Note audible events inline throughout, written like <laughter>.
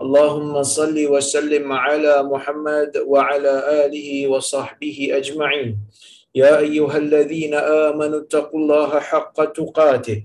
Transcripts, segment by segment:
اللهم صل وسلم على محمد وعلى آله وصحبه أجمعين. يا أيها الذين آمنوا اتقوا الله حق تقاته.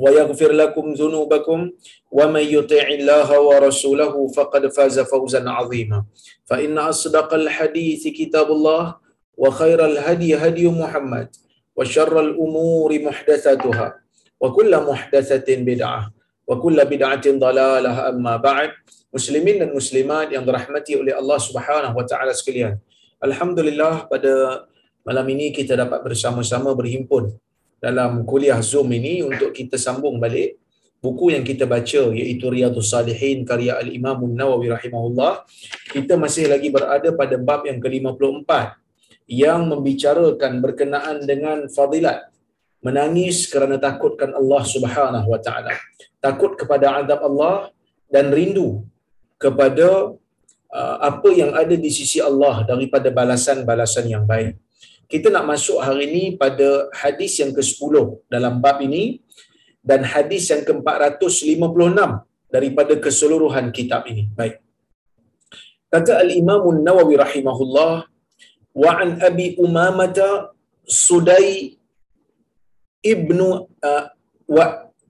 ويغفر لكم ذنوبكم ومن يطع الله ورسوله فقد فاز فوزا عظيما فإن أصدق الحديث كتاب الله وخير الهدي هدي محمد وشر الأمور محدثاتها وكل محدثة بدعة وكل بدعة ضلالة أما بعد muslimin dan muslimat yang dirahmati oleh Allah Subhanahu wa taala sekalian. Alhamdulillah pada malam ini kita dapat bersama-sama berhimpun dalam kuliah Zoom ini untuk kita sambung balik buku yang kita baca iaitu Riyadhus Salihin karya Al-Imam An-Nawawi rahimahullah. Kita masih lagi berada pada bab yang ke-54 yang membicarakan berkenaan dengan fadilat menangis kerana takutkan Allah Subhanahu wa taala. Takut kepada azab Allah dan rindu kepada uh, apa yang ada di sisi Allah daripada balasan-balasan yang baik. Kita nak masuk hari ini pada hadis yang ke-10 dalam bab ini dan hadis yang ke-456 daripada keseluruhan kitab ini. Baik. Kata Al-Imam An-Nawawi rahimahullah wa an Abi Umamah Sudai ibnu uh, wa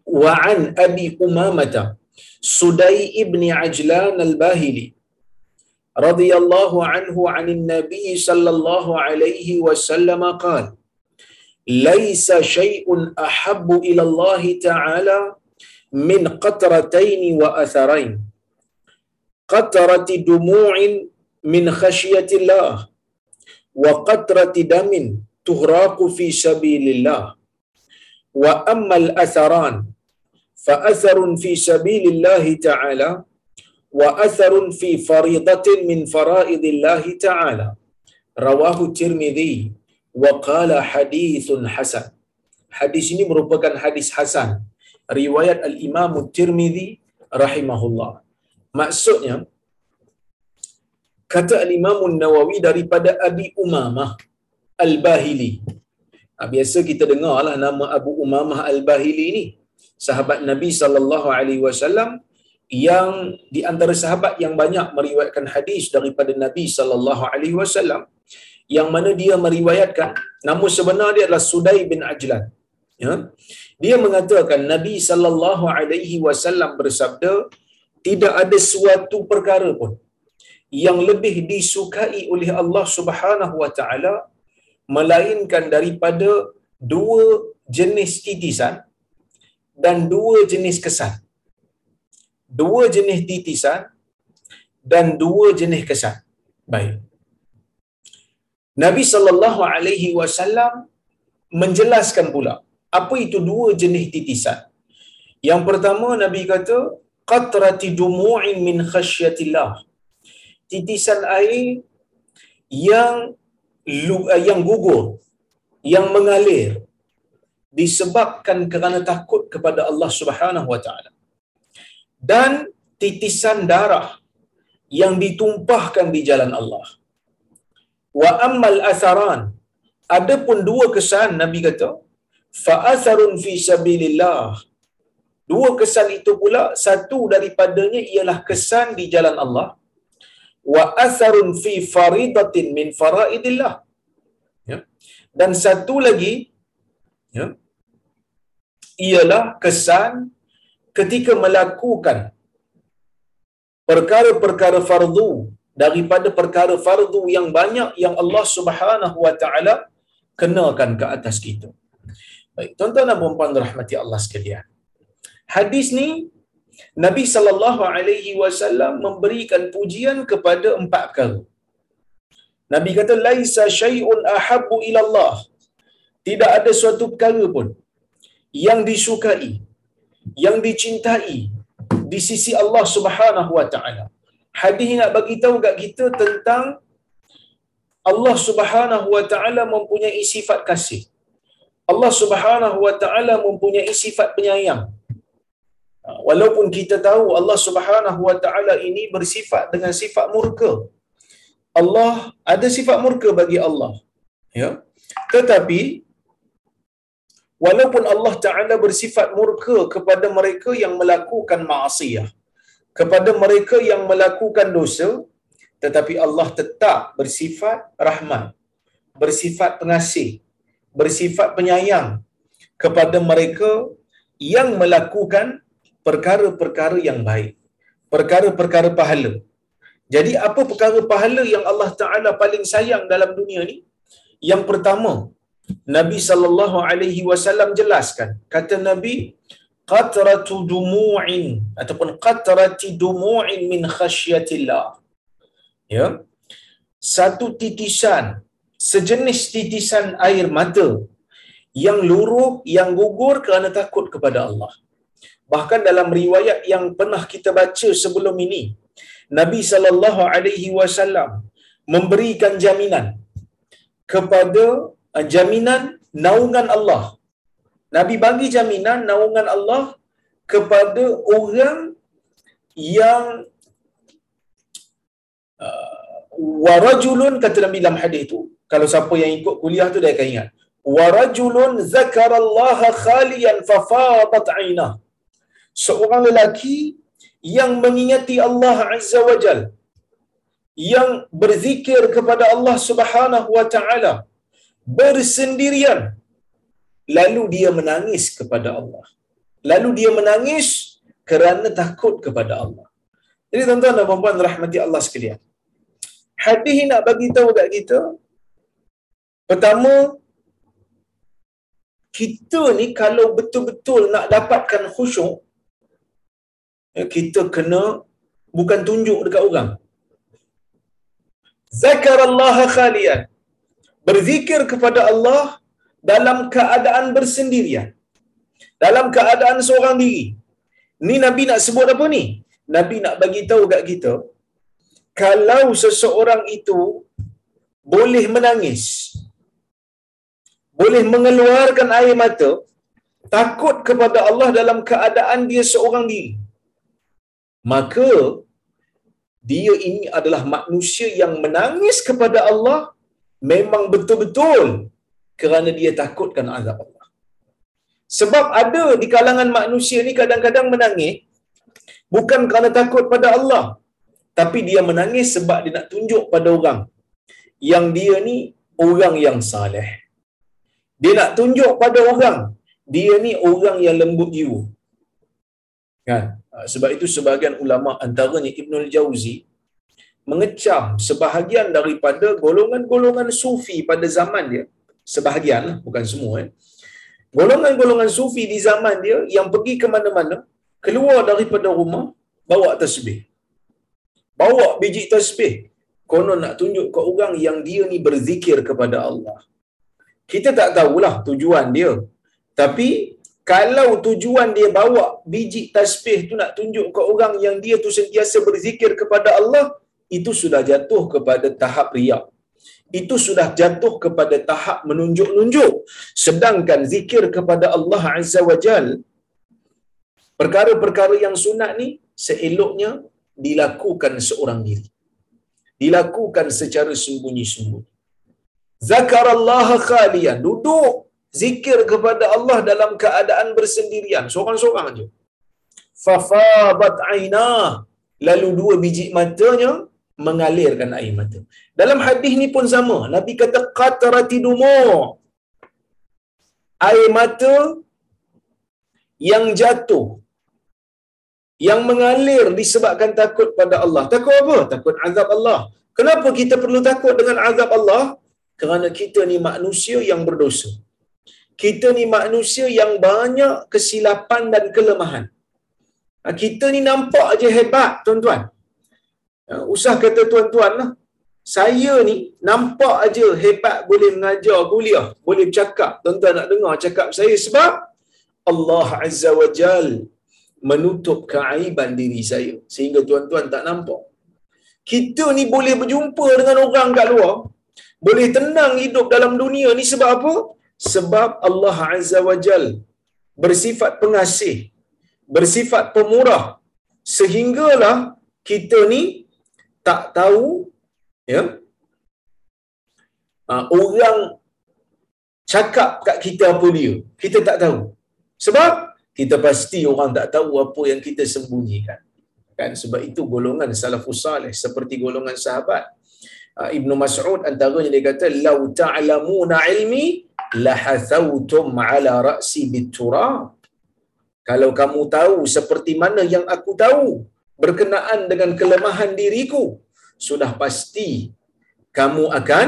wa an Abi Umamah Sudai ibni Ajlan al-Bahili رضي الله عنه عن النبي صلى الله عليه وسلم قال ليس شيء أحب إلى الله تعالى من قطرتين وأثرين. قطرة دموع من خشية الله وقطرة دم تهراق في سبيل الله. وأما الأثران فأثر في سبيل الله تعالى wa atharun fi faridatin min faraidillahi ta'ala. Rawahu tirmidhi wa qala hadithun hasan. Hadis ini merupakan hadis hasan. Riwayat al-imam tirmidhi rahimahullah. Maksudnya kata al-imam nawawi daripada abi umamah al-bahili. Ha, biasa kita dengarlah nama abu umamah al-bahili ni. Sahabat nabi sallallahu alaihi wasallam yang di antara sahabat yang banyak meriwayatkan hadis daripada Nabi sallallahu alaihi wasallam yang mana dia meriwayatkan nama sebenar dia adalah Sudai bin Ajlan ya dia mengatakan Nabi sallallahu alaihi wasallam bersabda tidak ada suatu perkara pun yang lebih disukai oleh Allah Subhanahu wa taala melainkan daripada dua jenis titisan dan dua jenis kesan. Dua jenis titisan dan dua jenis kesan. Baik. Nabi sallallahu alaihi wasallam menjelaskan pula apa itu dua jenis titisan. Yang pertama Nabi kata qatrati dumu'in min khasyatillah. Titisan air yang yang gugur, yang mengalir disebabkan kerana takut kepada Allah Subhanahu wa taala. Dan titisan darah yang ditumpahkan di jalan Allah. Wa ammal atharan adapun dua kesan Nabi kata fa atharun fi sabilillah. Dua kesan itu pula satu daripadanya ialah kesan di jalan Allah wa atharun fi faridatin min faraidillah. Ya. Dan satu lagi ya, ialah kesan ketika melakukan perkara-perkara fardu daripada perkara fardu yang banyak yang Allah Subhanahu wa taala kenakan ke atas kita. Baik, tuan-tuan dan puan-puan rahmati Allah sekalian. Hadis ni Nabi sallallahu alaihi wasallam memberikan pujian kepada empat perkara. Nabi kata laisa syai'un ahabbu ila Allah. Tidak ada suatu perkara pun yang disukai, yang dicintai di sisi Allah Subhanahu wa taala. Hadis nak bagi tahu kat kita tentang Allah Subhanahu wa taala mempunyai sifat kasih. Allah Subhanahu wa taala mempunyai sifat penyayang. Ha, walaupun kita tahu Allah Subhanahu wa taala ini bersifat dengan sifat murka. Allah ada sifat murka bagi Allah. Ya. Tetapi walaupun Allah Taala bersifat murka kepada mereka yang melakukan maksiat, kepada mereka yang melakukan dosa, tetapi Allah tetap bersifat rahmat, bersifat pengasih, bersifat penyayang kepada mereka yang melakukan perkara-perkara yang baik, perkara-perkara pahala. Jadi apa perkara pahala yang Allah Taala paling sayang dalam dunia ni? Yang pertama, Nabi sallallahu alaihi wasallam jelaskan, kata Nabi, qatratu dumu'in ataupun qatrati dumu'in min khasyatillah. Ya. Satu titisan, sejenis titisan air mata yang luruh, yang gugur kerana takut kepada Allah. Bahkan dalam riwayat yang pernah kita baca sebelum ini, Nabi sallallahu alaihi wasallam memberikan jaminan kepada jaminan naungan Allah. Nabi bagi jaminan naungan Allah kepada orang yang uh, warajulun kata Nabi dalam hadis itu kalau siapa yang ikut kuliah tu dia akan ingat. Warajulun zakarallaha khaliyan fafadat ainah seorang lelaki yang mengingati Allah Azza wa Jal. Yang berzikir kepada Allah Subhanahu wa taala bersendirian lalu dia menangis kepada Allah lalu dia menangis kerana takut kepada Allah jadi tuan-tuan dan puan-puan rahmati Allah sekalian hadis ini nak bagi tahu kat kita pertama kita ni kalau betul-betul nak dapatkan khusyuk Ya, kita kena bukan tunjuk dekat orang. Allah khalian. Berzikir kepada Allah dalam keadaan bersendirian. Dalam keadaan seorang diri. Ni Nabi nak sebut apa ni? Nabi nak bagi tahu kat kita kalau seseorang itu boleh menangis boleh mengeluarkan air mata takut kepada Allah dalam keadaan dia seorang diri maka dia ini adalah manusia yang menangis kepada Allah memang betul-betul kerana dia takutkan azab Allah. Sebab ada di kalangan manusia ni kadang-kadang menangis bukan kerana takut pada Allah tapi dia menangis sebab dia nak tunjuk pada orang yang dia ni orang yang saleh. Dia nak tunjuk pada orang dia ni orang yang lembut jiwa. Kan? Sebab itu sebahagian ulama antaranya Ibnul Jauzi mengecam sebahagian daripada golongan-golongan sufi pada zaman dia. Sebahagian lah, bukan semua. Eh. Golongan-golongan sufi di zaman dia yang pergi ke mana-mana, keluar daripada rumah, bawa tasbih. Bawa biji tasbih. Konon nak tunjuk ke orang yang dia ni berzikir kepada Allah. Kita tak tahulah tujuan dia. Tapi kalau tujuan dia bawa biji tasbih tu nak tunjuk ke orang yang dia tu sentiasa berzikir kepada Allah, itu sudah jatuh kepada tahap riak. Itu sudah jatuh kepada tahap menunjuk-nunjuk. Sedangkan zikir kepada Allah Azza wa Jal, perkara-perkara yang sunat ni, seeloknya dilakukan seorang diri. Dilakukan secara sembunyi-sembunyi. Zakar Allah khalian. Duduk zikir kepada Allah dalam keadaan bersendirian seorang-seorang aja fafabat aina lalu dua biji matanya mengalirkan air mata dalam hadis ni pun sama nabi kata qatarati dumu air mata yang jatuh yang mengalir disebabkan takut pada Allah. Takut apa? Takut azab Allah. Kenapa kita perlu takut dengan azab Allah? Kerana kita ni manusia yang berdosa. Kita ni manusia yang banyak kesilapan dan kelemahan. Ha, kita ni nampak aja hebat, tuan-tuan. Ha, usah kata tuan-tuan lah. Saya ni nampak aja hebat boleh mengajar kuliah, boleh bercakap. Tuan-tuan nak dengar cakap saya sebab Allah Azza wa Jal menutup keaiban diri saya sehingga tuan-tuan tak nampak. Kita ni boleh berjumpa dengan orang kat luar, boleh tenang hidup dalam dunia ni sebab apa? Sebab Allah Azza wa Jal bersifat pengasih, bersifat pemurah sehinggalah kita ni tak tahu ya. Uh, orang cakap kat kita apa dia kita tak tahu. Sebab kita pasti orang tak tahu apa yang kita sembunyikan. Kan? Sebab itu golongan salafus salih seperti golongan sahabat. Uh, Ibnu Mas'ud antaranya dia kata lau ta'lamuna ilmi lahathautum ala ra'si biturab kalau kamu tahu seperti mana yang aku tahu berkenaan dengan kelemahan diriku sudah pasti kamu akan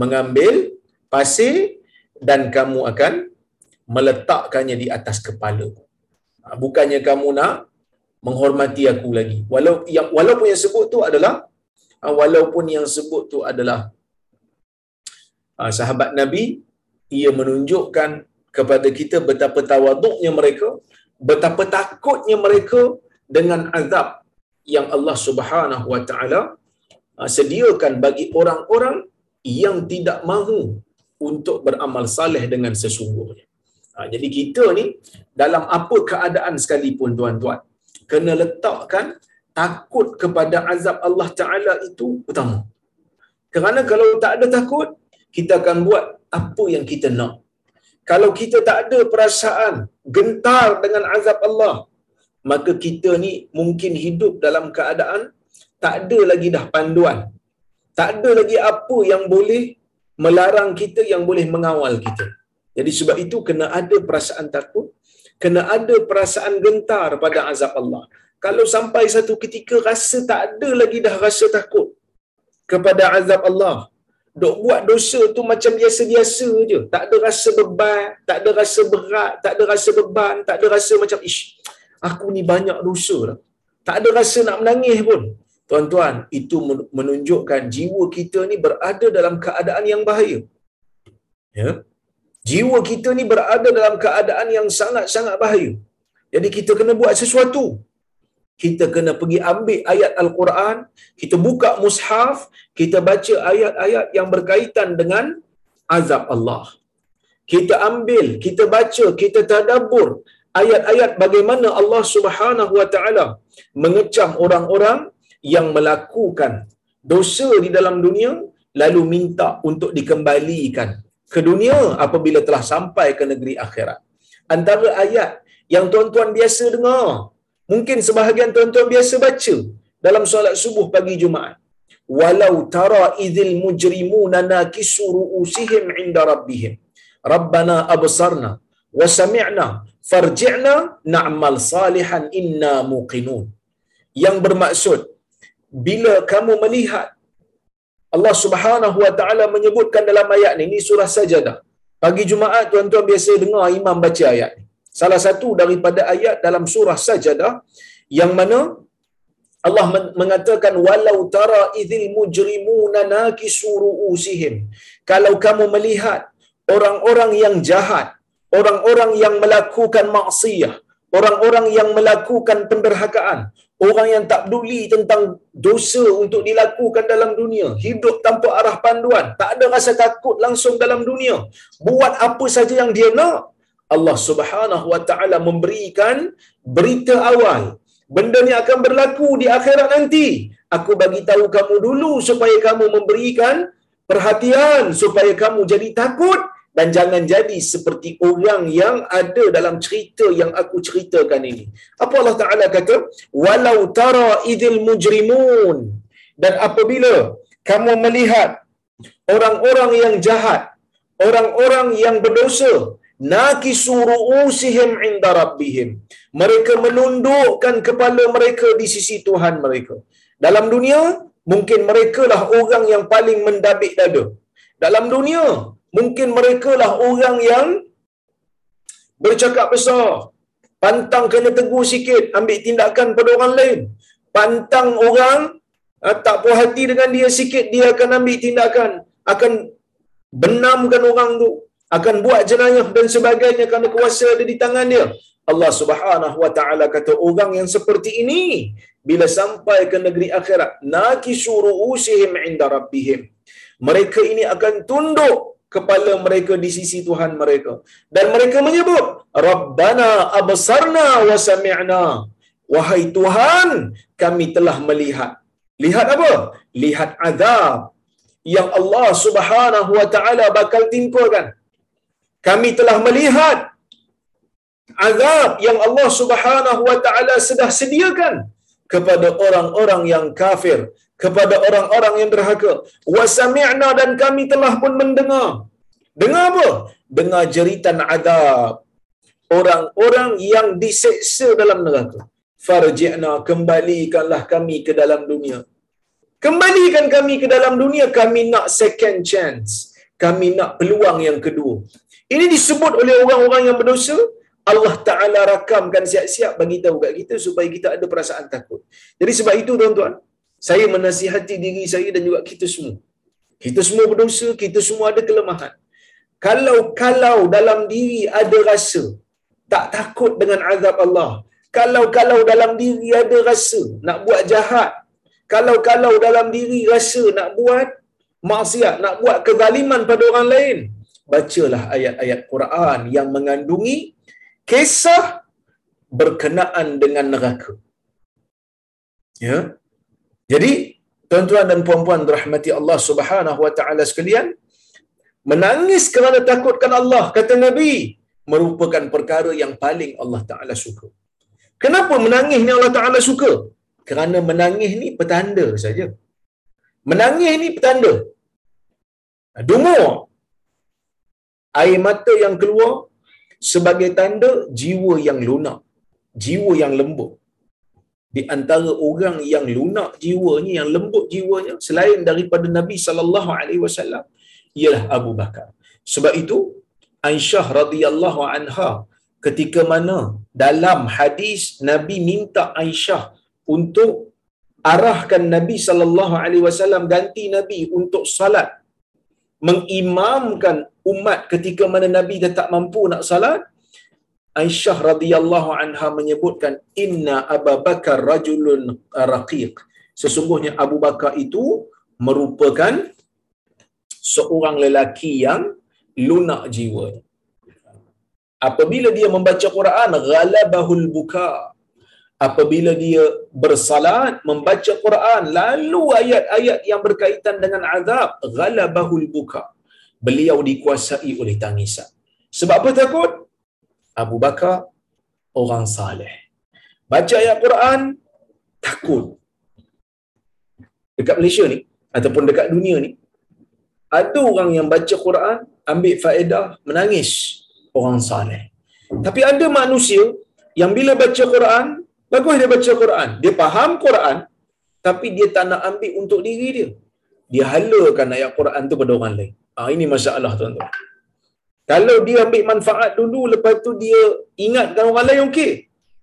mengambil pasir dan kamu akan meletakkannya di atas kepala. Ha, bukannya kamu nak menghormati aku lagi. Walau yang walaupun yang sebut tu adalah ha, walaupun yang sebut tu adalah ha, sahabat Nabi, ia menunjukkan kepada kita betapa tawaduknya mereka, betapa takutnya mereka dengan azab yang Allah Subhanahu Wa Taala sediakan bagi orang-orang yang tidak mahu untuk beramal saleh dengan sesungguhnya. Ha, jadi kita ni dalam apa keadaan sekalipun tuan-tuan kena letakkan takut kepada azab Allah Taala itu utama. Kerana kalau tak ada takut, kita akan buat apa yang kita nak. Kalau kita tak ada perasaan gentar dengan azab Allah, maka kita ni mungkin hidup dalam keadaan tak ada lagi dah panduan. Tak ada lagi apa yang boleh melarang kita yang boleh mengawal kita. Jadi sebab itu kena ada perasaan takut, kena ada perasaan gentar pada azab Allah. Kalau sampai satu ketika rasa tak ada lagi dah rasa takut kepada azab Allah, dok buat dosa tu macam biasa-biasa je, tak ada rasa beban, tak ada rasa berat, tak ada rasa beban, tak ada rasa macam ish, aku ni banyak dosa lah. Tak ada rasa nak menangis pun. Tuan-tuan, itu menunjukkan jiwa kita ni berada dalam keadaan yang bahaya. Ya. Jiwa kita ni berada dalam keadaan yang sangat-sangat bahaya. Jadi kita kena buat sesuatu. Kita kena pergi ambil ayat Al-Quran, kita buka mushaf, kita baca ayat-ayat yang berkaitan dengan azab Allah. Kita ambil, kita baca, kita tadabbur ayat-ayat bagaimana Allah Subhanahu Wa Taala mengecam orang-orang yang melakukan dosa di dalam dunia lalu minta untuk dikembalikan ke dunia apabila telah sampai ke negeri akhirat. Antara ayat yang tuan-tuan biasa dengar, mungkin sebahagian tuan-tuan biasa baca dalam solat subuh pagi Jumaat. Walau tara idzil mujrimuna nakisu ru'usihim 'inda rabbihim. Rabbana absarna wa sami'na farji'na na'mal salihan inna muqinun. Yang bermaksud bila kamu melihat Allah Subhanahu Wa Taala menyebutkan dalam ayat ni, ini surah Sajadah. Pagi Jumaat tuan-tuan biasa dengar imam baca ayat ni. Salah satu daripada ayat dalam surah Sajadah yang mana Allah mengatakan walau tara idzil mujrimuna nakisu ruusihim. Kalau kamu melihat orang-orang yang jahat, orang-orang yang melakukan maksiat, orang-orang yang melakukan penderhakaan, orang yang tak peduli tentang dosa untuk dilakukan dalam dunia, hidup tanpa arah panduan, tak ada rasa takut langsung dalam dunia, buat apa saja yang dia nak, Allah Subhanahu Wa Taala memberikan berita awal. Benda ni akan berlaku di akhirat nanti. Aku bagi tahu kamu dulu supaya kamu memberikan perhatian supaya kamu jadi takut dan jangan jadi seperti orang yang ada dalam cerita yang aku ceritakan ini. Apa Allah Taala kata? Walau tara idil mujrimun dan apabila kamu melihat orang-orang yang jahat, orang-orang yang berdosa nakisu ru'usihim 'inda rabbihim mereka menundukkan kepala mereka di sisi Tuhan mereka dalam dunia mungkin mereka lah orang yang paling mendabik dada dalam dunia mungkin mereka lah orang yang bercakap besar. Pantang kena tegur sikit ambil tindakan pada orang lain. Pantang orang uh, tak puas hati dengan dia sikit dia akan ambil tindakan. Akan benamkan orang tu. Akan buat jenayah dan sebagainya kerana kuasa ada di tangan dia. Allah Subhanahu wa taala kata orang yang seperti ini bila sampai ke negeri akhirat nakisu ru'usihim 'inda rabbihim. Mereka ini akan tunduk kepala mereka di sisi Tuhan mereka. Dan mereka menyebut rabbana absarna wa sami'na. Wahai Tuhan kami telah melihat. Lihat apa? Lihat azab yang Allah Subhanahu wa taala bakal timpakan kami telah melihat azab yang Allah Subhanahu wa taala sudah sediakan kepada orang-orang yang kafir kepada orang-orang yang derhaka. Wa sami'na dan kami telah pun mendengar. Dengar apa? Dengar jeritan azab. Orang-orang yang diseksa dalam neraka. Farji'na kembalikanlah kami ke dalam dunia. Kembalikan kami ke dalam dunia kami nak second chance. Kami nak peluang yang kedua. Ini disebut oleh orang-orang yang berdosa. Allah Ta'ala rakamkan siap-siap bagi tahu kat kita supaya kita ada perasaan takut. Jadi sebab itu tuan-tuan, saya menasihati diri saya dan juga kita semua. Kita semua berdosa, kita semua ada kelemahan. Kalau kalau dalam diri ada rasa tak takut dengan azab Allah, kalau-kalau dalam diri ada rasa nak buat jahat, kalau-kalau dalam diri rasa nak buat maksiat, nak buat kezaliman pada orang lain, bacalah ayat-ayat Quran yang mengandungi kisah berkenaan dengan neraka. Ya. Jadi, tuan-tuan dan puan-puan rahmati Allah Subhanahu wa taala sekalian, menangis kerana takutkan Allah kata Nabi merupakan perkara yang paling Allah Taala suka. Kenapa menangis ni Allah Taala suka? Kerana menangis ni petanda saja. Menangis ni petanda. Dumur air mata yang keluar sebagai tanda jiwa yang lunak, jiwa yang lembut. Di antara orang yang lunak jiwanya, yang lembut jiwanya selain daripada Nabi sallallahu alaihi wasallam ialah Abu Bakar. Sebab itu Aisyah radhiyallahu anha ketika mana dalam hadis Nabi minta Aisyah untuk arahkan Nabi sallallahu alaihi wasallam ganti Nabi untuk salat mengimamkan umat ketika mana Nabi dah tak mampu nak salat Aisyah radhiyallahu anha menyebutkan inna Abu Bakar rajulun raqiq. Sesungguhnya Abu Bakar itu merupakan seorang lelaki yang lunak jiwa. Apabila dia membaca Quran ghalabahul buka. Apabila dia bersalat membaca Quran lalu ayat-ayat yang berkaitan dengan azab ghalabahul buka. Beliau dikuasai oleh tangisan. Sebab apa takut Abu Bakar orang saleh baca ayat Quran takut dekat Malaysia ni ataupun dekat dunia ni ada orang yang baca Quran ambil faedah menangis orang saleh tapi ada manusia yang bila baca Quran Bagus dia baca Quran. Dia faham Quran. Tapi dia tak nak ambil untuk diri dia. Dia halakan ayat Quran tu pada orang lain. Ah ini masalah tuan-tuan. Kalau dia ambil manfaat dulu, lepas tu dia ingatkan orang lain, okey.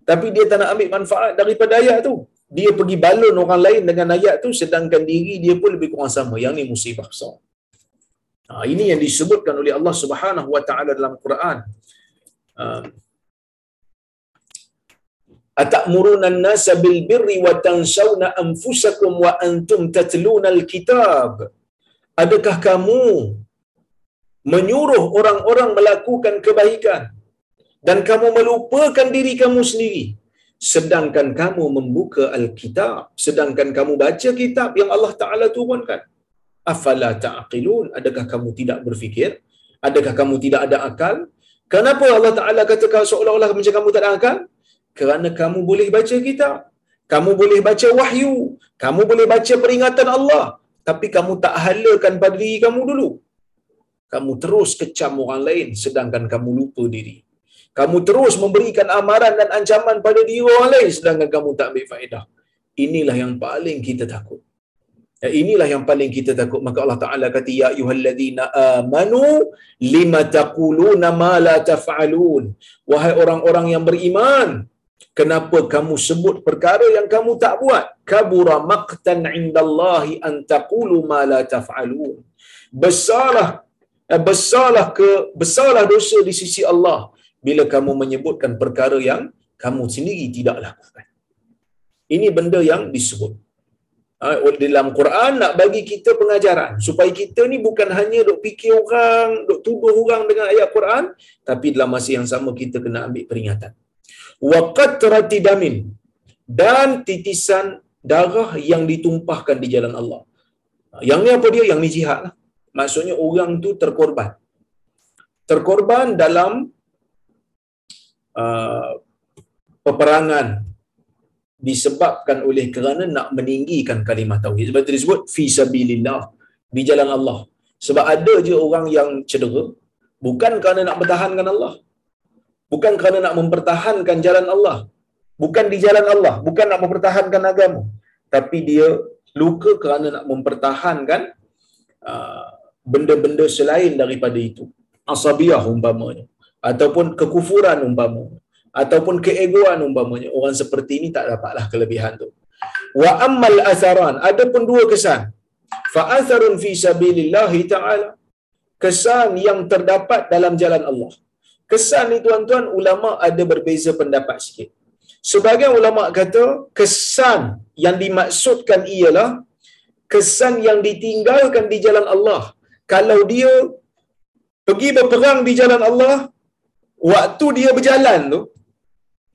Tapi dia tak nak ambil manfaat daripada ayat tu. Dia pergi balon orang lain dengan ayat tu, sedangkan diri dia pun lebih kurang sama. Yang ni musibah besar. Ha, ini yang disebutkan oleh Allah Subhanahu Wa Taala dalam Quran. Uh, atamuruna an-nasa bil birri wa tansawna anfusakum wa antum tatluna al-kitab adakah kamu menyuruh orang-orang melakukan kebaikan. Dan kamu melupakan diri kamu sendiri. Sedangkan kamu membuka al-kitab. Sedangkan kamu baca kitab yang Allah Taala turunkan. Afala ta'qilun? Adakah kamu tidak berfikir? Adakah kamu tidak ada akal? Kenapa Allah Taala kata seolah-olah macam kamu tak ada akal? Kerana kamu boleh baca kitab. Kamu boleh baca wahyu. Kamu boleh baca peringatan Allah. Tapi kamu tak halakan pada diri kamu dulu kamu terus kecam orang lain sedangkan kamu lupa diri. Kamu terus memberikan amaran dan ancaman pada diri orang lain sedangkan kamu tak ambil faedah. Inilah yang paling kita takut. Ya, inilah yang paling kita takut. Maka Allah Ta'ala kata, Ya ayuhalladzina amanu lima taquluna ma la taf'alun. Wahai orang-orang yang beriman, kenapa kamu sebut perkara yang kamu tak buat? Kabura maqtan indallahi an taqulu ma la taf'alun. Besarlah besarlah ke besarlah dosa di sisi Allah bila kamu menyebutkan perkara yang kamu sendiri tidak lakukan. Ini benda yang disebut. Ha, dalam Quran nak bagi kita pengajaran supaya kita ni bukan hanya duk fikir orang, duk tuduh orang dengan ayat Quran, tapi dalam masa yang sama kita kena ambil peringatan. Wa qatrati damin dan titisan darah yang ditumpahkan di jalan Allah. Yang ni apa dia? Yang ni jihad lah. Maksudnya orang tu terkorban. Terkorban dalam uh, peperangan disebabkan oleh kerana nak meninggikan kalimah tauhid. Sebab disebut fi sabilillah di jalan Allah. Sebab ada je orang yang cedera bukan kerana nak bertahankan Allah. Bukan kerana nak mempertahankan jalan Allah. Bukan di jalan Allah, bukan nak mempertahankan agama. Tapi dia luka kerana nak mempertahankan uh, benda-benda selain daripada itu. Asabiyah umpamanya. Ataupun kekufuran umpamanya. Ataupun keegoan umpamanya. Orang seperti ini tak dapatlah kelebihan tu. Wa ammal asaran ada pun dua kesan. Fa asarun fi sabilillah taala. Kesan yang terdapat dalam jalan Allah. Kesan ni tuan-tuan ulama ada berbeza pendapat sikit. Sebagian ulama kata kesan yang dimaksudkan ialah kesan yang ditinggalkan di jalan Allah kalau dia pergi berperang di jalan Allah waktu dia berjalan tu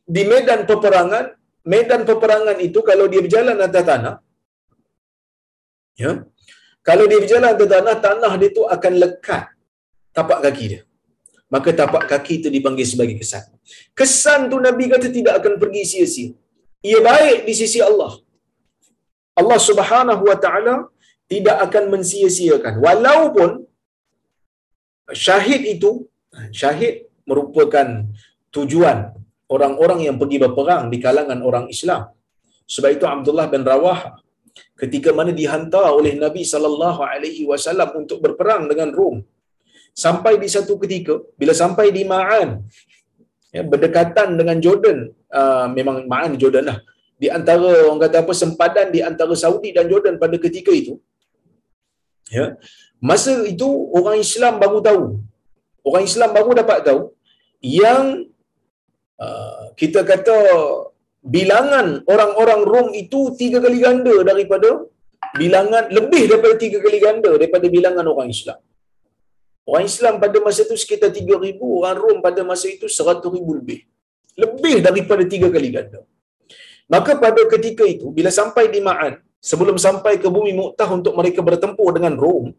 di medan peperangan, medan peperangan itu kalau dia berjalan atas tanah, ya, kalau dia berjalan atas tanah, tanah dia tu akan lekat tapak kaki dia. Maka tapak kaki itu dipanggil sebagai kesan. Kesan tu Nabi kata tidak akan pergi sia-sia. Ia baik di sisi Allah. Allah Subhanahu Wa Taala tidak akan mensia-siakan. Walaupun syahid itu, syahid merupakan tujuan orang-orang yang pergi berperang di kalangan orang Islam. Sebab itu Abdullah bin Rawah ketika mana dihantar oleh Nabi sallallahu alaihi wasallam untuk berperang dengan Rom. Sampai di satu ketika bila sampai di Ma'an ya, berdekatan dengan Jordan, uh, memang Ma'an Jordan lah. Di antara orang kata apa sempadan di antara Saudi dan Jordan pada ketika itu. Ya. Masa itu orang Islam baru tahu. Orang Islam baru dapat tahu yang uh, kita kata bilangan orang-orang Rom itu tiga kali ganda daripada bilangan lebih daripada tiga kali ganda daripada bilangan orang Islam. Orang Islam pada masa itu sekitar tiga ribu, orang Rom pada masa itu seratus ribu lebih. Lebih daripada tiga kali ganda. Maka pada ketika itu, bila sampai di Ma'an, sebelum sampai ke bumi Mu'tah untuk mereka bertempur dengan Rom,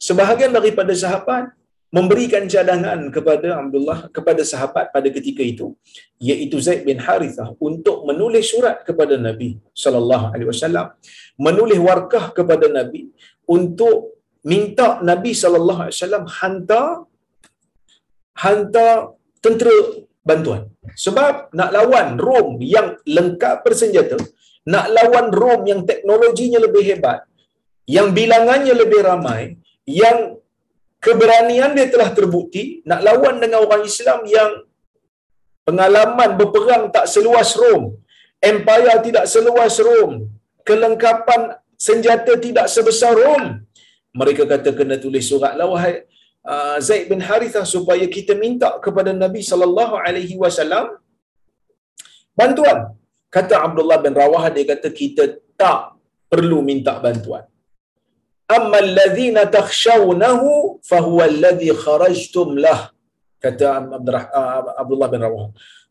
sebahagian daripada sahabat memberikan cadangan kepada Abdullah kepada sahabat pada ketika itu iaitu Zaid bin Harithah untuk menulis surat kepada Nabi sallallahu alaihi wasallam menulis warkah kepada Nabi untuk minta Nabi sallallahu alaihi wasallam hantar hantar tentera bantuan. Sebab nak lawan Rom yang lengkap bersenjata nak lawan Rom yang teknologinya lebih hebat yang bilangannya lebih ramai yang keberanian dia telah terbukti nak lawan dengan orang Islam yang pengalaman berperang tak seluas Rom, empire tidak seluas Rom, kelengkapan senjata tidak sebesar Rom. Mereka kata kena tulis surat lah wahai uh, Zaid bin Harithah supaya kita minta kepada Nabi sallallahu alaihi wasallam bantuan. Kata Abdullah bin Rawah dia kata kita tak perlu minta bantuan. Amma alladhina takhshawnahu fahuwa alladhi kharajtum lah kata Abdullah bin Rawah.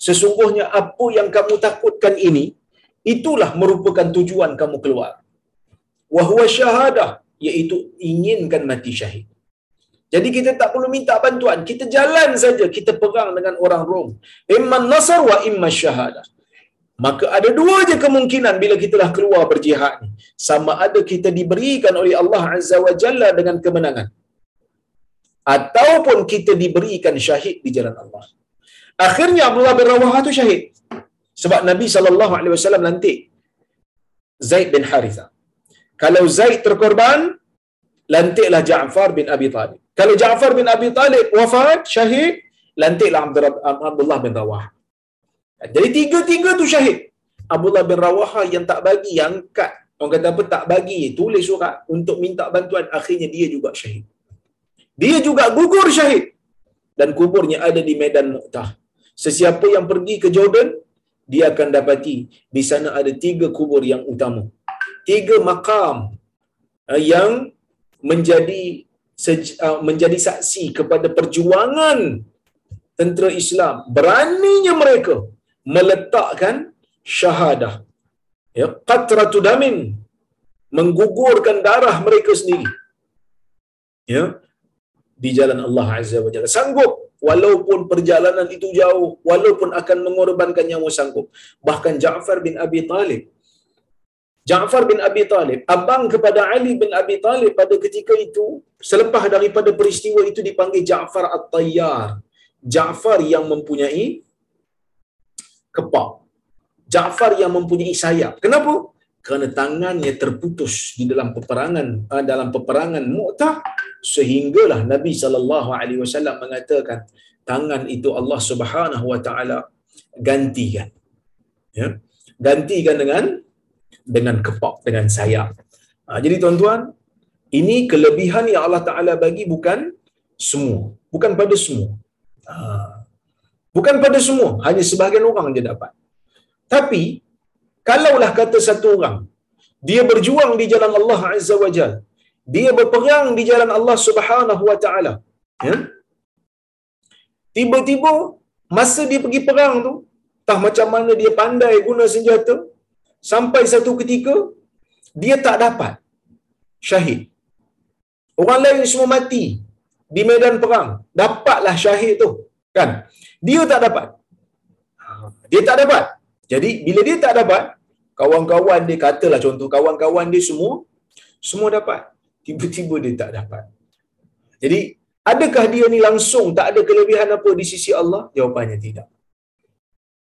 Sesungguhnya apa yang kamu takutkan ini itulah merupakan tujuan kamu keluar. Wa huwa syahadah iaitu inginkan mati syahid. Jadi kita tak perlu minta bantuan. Kita jalan saja kita perang dengan orang Rom. Imma nasar wa imma syahadah maka ada dua je kemungkinan bila kita dah keluar berjihad ni sama ada kita diberikan oleh Allah Azza wa Jalla dengan kemenangan ataupun kita diberikan syahid di jalan Allah. Akhirnya Abdullah bin Rawahah tu syahid. Sebab Nabi sallallahu alaihi wasallam lantik Zaid bin Harithah. Kalau Zaid terkorban, lantiklah Ja'far bin Abi Talib. Kalau Ja'far bin Abi Talib wafat, syahid, lantiklah Abdullah bin Rawahah. Jadi tiga-tiga tu syahid. Abdullah bin Rawahah yang tak bagi, yang angkat. Orang kata apa, tak bagi, tulis surat untuk minta bantuan. Akhirnya dia juga syahid. Dia juga gugur syahid. Dan kuburnya ada di Medan Mu'tah. Sesiapa yang pergi ke Jordan, dia akan dapati di sana ada tiga kubur yang utama. Tiga makam uh, yang menjadi uh, menjadi saksi kepada perjuangan tentera Islam. Beraninya mereka meletakkan syahadah. Ya, qatratu damin menggugurkan darah mereka sendiri. Ya, di jalan Allah Azza wa Jalla. Sanggup walaupun perjalanan itu jauh, walaupun akan mengorbankan nyawa sanggup. Bahkan Ja'far bin Abi Talib Ja'far bin Abi Talib, abang kepada Ali bin Abi Talib pada ketika itu, selepas daripada peristiwa itu dipanggil Ja'far At-Tayyar. Ja'far yang mempunyai kepak. Ja'far yang mempunyai sayap. Kenapa? Kerana tangannya terputus di dalam peperangan ah, dalam peperangan Mu'tah sehinggalah Nabi sallallahu alaihi wasallam mengatakan tangan itu Allah Subhanahu wa taala gantikan. Ya. Gantikan dengan dengan kepak dengan sayap. Ha, jadi tuan-tuan, ini kelebihan yang Allah Taala bagi bukan semua, bukan pada semua. Ha, bukan pada semua, hanya sebahagian orang dia dapat. Tapi kalaulah kata satu orang dia berjuang di jalan Allah Azza wa Jalla, dia berperang di jalan Allah Subhanahu wa taala, ya. Tiba-tiba masa dia pergi perang tu, tak macam mana dia pandai guna senjata, sampai satu ketika dia tak dapat syahid. Orang lain semua mati di medan perang, dapatlah syahid tu, kan? Dia tak dapat. Dia tak dapat. Jadi bila dia tak dapat, kawan-kawan dia katalah contoh kawan-kawan dia semua semua dapat. Tiba-tiba dia tak dapat. Jadi adakah dia ni langsung tak ada kelebihan apa di sisi Allah? Jawapannya tidak.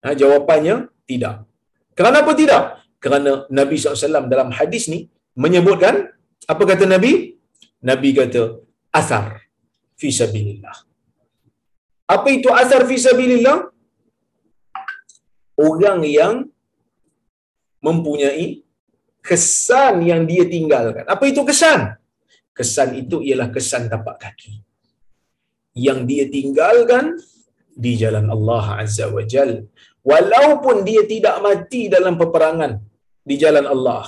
Ha, jawapannya tidak. Kenapa tidak? Kerana Nabi SAW dalam hadis ni menyebutkan apa kata Nabi? Nabi kata asar fi sabilillah. Apa itu asar fi sabilillah? Orang yang mempunyai kesan yang dia tinggalkan. Apa itu kesan? Kesan itu ialah kesan tapak kaki. Yang dia tinggalkan di jalan Allah Azza wa Jal. Walaupun dia tidak mati dalam peperangan di jalan Allah.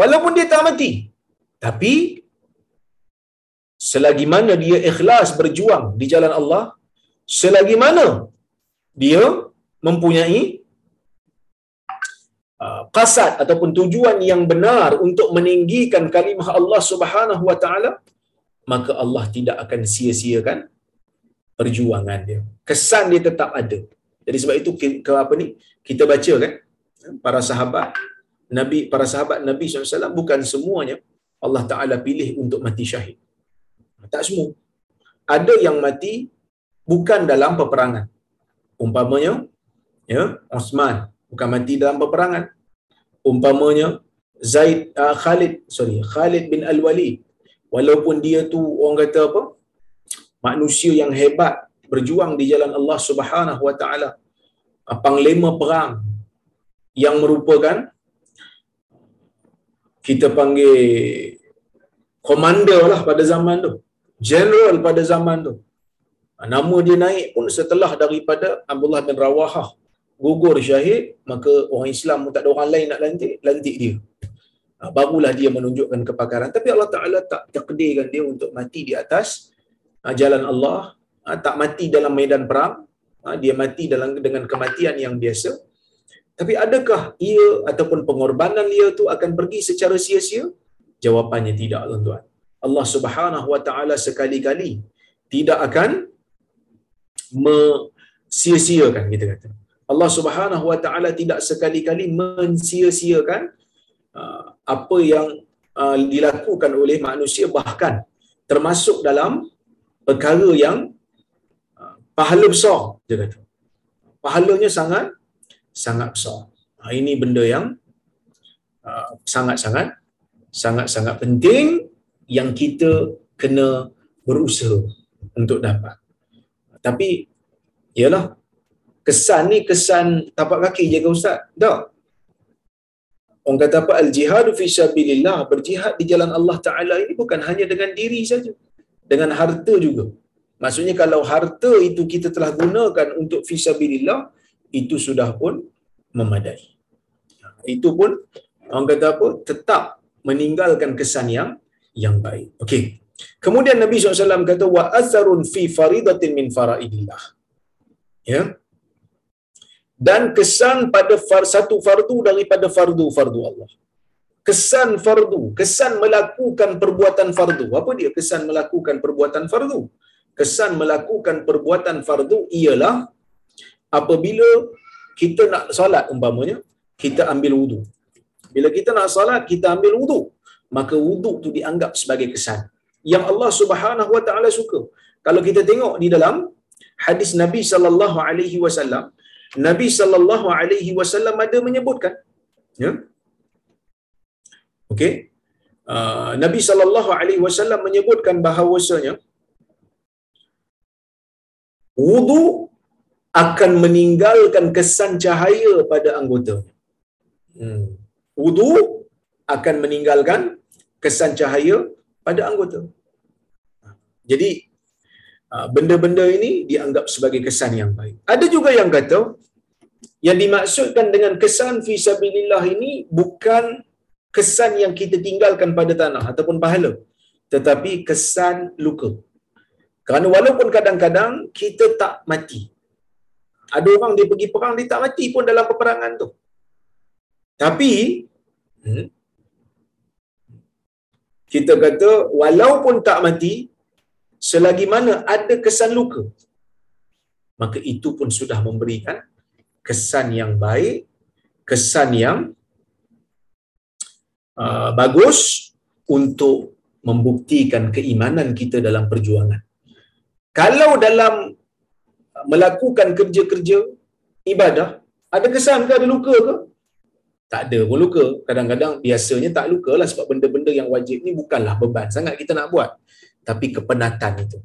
Walaupun dia tak mati. Tapi, selagi mana dia ikhlas berjuang di jalan Allah, selagi mana dia mempunyai uh, kasat ataupun tujuan yang benar untuk meninggikan kalimah Allah Subhanahu wa taala maka Allah tidak akan sia-siakan perjuangan dia. Kesan dia tetap ada. Jadi sebab itu ke apa ni? Kita baca kan para sahabat Nabi para sahabat Nabi SAW bukan semuanya Allah Taala pilih untuk mati syahid. Tak semua. Ada yang mati bukan dalam peperangan. Umpamanya ya Osman bukan mati dalam peperangan. Umpamanya Zaid uh, Khalid sorry Khalid bin Al-Walid. Walaupun dia tu orang kata apa? Manusia yang hebat berjuang di jalan Allah Subhanahu wa taala. Uh, panglima perang yang merupakan kita panggil komander lah pada zaman tu. General pada zaman tu nama dia naik pun setelah daripada Abdullah bin Rawahah gugur syahid maka orang Islam pun tak ada orang lain nak lantik lantik dia. Ha, barulah dia menunjukkan kepakaran. Tapi Allah Taala tak takdirkan dia untuk mati di atas ha, jalan Allah. Ha, tak mati dalam medan perang. Dia mati dalam dengan kematian yang biasa. Tapi adakah ia ataupun pengorbanan dia tu akan pergi secara sia-sia? Jawapannya tidak tuan-tuan Allah Subhanahu wa taala sekali-kali tidak akan me sia-siakan kita kata. Allah Subhanahu Wa Taala tidak sekali-kali mensia-siakan uh, apa yang uh, dilakukan oleh manusia bahkan termasuk dalam perkara yang uh, pahala besar dia kata. Pahalanya sangat sangat besar. Ha, ini benda yang uh, sangat-sangat sangat-sangat penting yang kita kena berusaha untuk dapat tapi ialah kesan ni kesan tapak kaki jaga ustaz tak Orang kata apa? Al-jihadu fi syabilillah. Berjihad di jalan Allah Ta'ala ini bukan hanya dengan diri saja. Dengan harta juga. Maksudnya kalau harta itu kita telah gunakan untuk fi syabilillah, itu sudah pun memadai. Itu pun orang kata apa? Tetap meninggalkan kesan yang yang baik. Okey. Kemudian Nabi SAW kata wa azarun fi faridatin min faraidillah. Ya dan kesan pada far, satu fardu daripada fardu-fardu Allah. Kesan fardu, kesan melakukan perbuatan fardu. Apa dia kesan melakukan perbuatan fardu? Kesan melakukan perbuatan fardu ialah apabila kita nak solat umpamanya, kita ambil wudu. Bila kita nak solat, kita ambil wudu. Maka wudu tu dianggap sebagai kesan. Yang Allah subhanahu wa ta'ala suka. Kalau kita tengok di dalam hadis Nabi sallallahu alaihi wasallam, Nabi sallallahu alaihi wasallam ada menyebutkan ya okey uh, Nabi sallallahu alaihi wasallam menyebutkan bahawasanya wudu akan meninggalkan kesan cahaya pada anggota hmm. wudu akan meninggalkan kesan cahaya pada anggota jadi uh, benda-benda ini dianggap sebagai kesan yang baik. Ada juga yang kata yang dimaksudkan dengan kesan fi sabilillah ini bukan kesan yang kita tinggalkan pada tanah ataupun pahala tetapi kesan luka. Kerana walaupun kadang-kadang kita tak mati. Ada orang dia pergi perang dia tak mati pun dalam peperangan tu. Tapi hmm, kita kata walaupun tak mati selagi mana ada kesan luka maka itu pun sudah memberikan kesan yang baik, kesan yang uh, bagus untuk membuktikan keimanan kita dalam perjuangan. Kalau dalam melakukan kerja-kerja ibadah, ada kesan ke ada luka ke? Tak ada pun luka. Kadang-kadang biasanya tak luka lah sebab benda-benda yang wajib ni bukanlah beban sangat kita nak buat. Tapi kepenatan itu.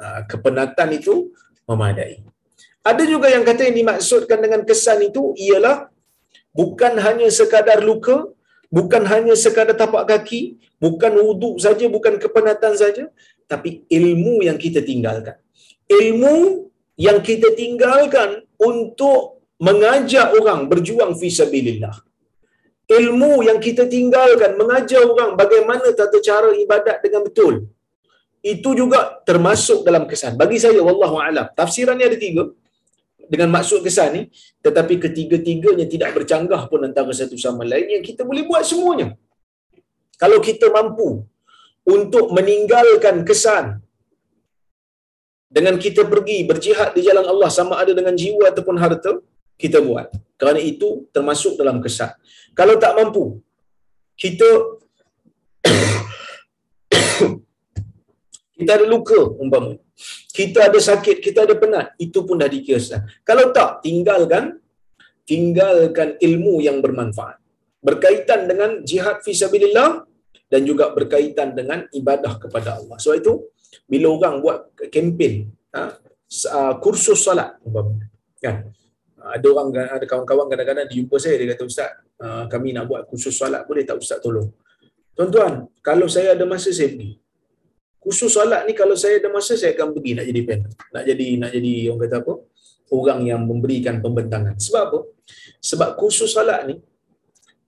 Uh, kepenatan itu memadai. Ada juga yang kata yang dimaksudkan dengan kesan itu ialah bukan hanya sekadar luka, bukan hanya sekadar tapak kaki, bukan wuduk saja, bukan kepenatan saja, tapi ilmu yang kita tinggalkan. Ilmu yang kita tinggalkan untuk mengajak orang berjuang fi sabilillah. Ilmu yang kita tinggalkan mengajar orang bagaimana tata cara ibadat dengan betul. Itu juga termasuk dalam kesan. Bagi saya wallahu alam. Tafsirannya ada tiga dengan maksud kesan ni tetapi ketiga-tiganya tidak bercanggah pun antara satu sama lain yang kita boleh buat semuanya kalau kita mampu untuk meninggalkan kesan dengan kita pergi berjihad di jalan Allah sama ada dengan jiwa ataupun harta kita buat kerana itu termasuk dalam kesan kalau tak mampu kita <coughs> kita ada luka umpamanya kita ada sakit, kita ada penat, itu pun dah dikira Kalau tak, tinggalkan tinggalkan ilmu yang bermanfaat. Berkaitan dengan jihad fi sabilillah dan juga berkaitan dengan ibadah kepada Allah. Sebab itu bila orang buat kempen ha, uh, kursus solat kan ada orang ada kawan-kawan kadang-kadang jumpa saya dia kata ustaz uh, kami nak buat kursus solat boleh tak ustaz tolong? Tuan-tuan kalau saya ada masa saya pergi. Khusus solat ni kalau saya ada masa saya akan pergi nak jadi pen nak jadi nak jadi orang kata apa? Orang yang memberikan pembentangan. Sebab apa? Sebab khusus solat ni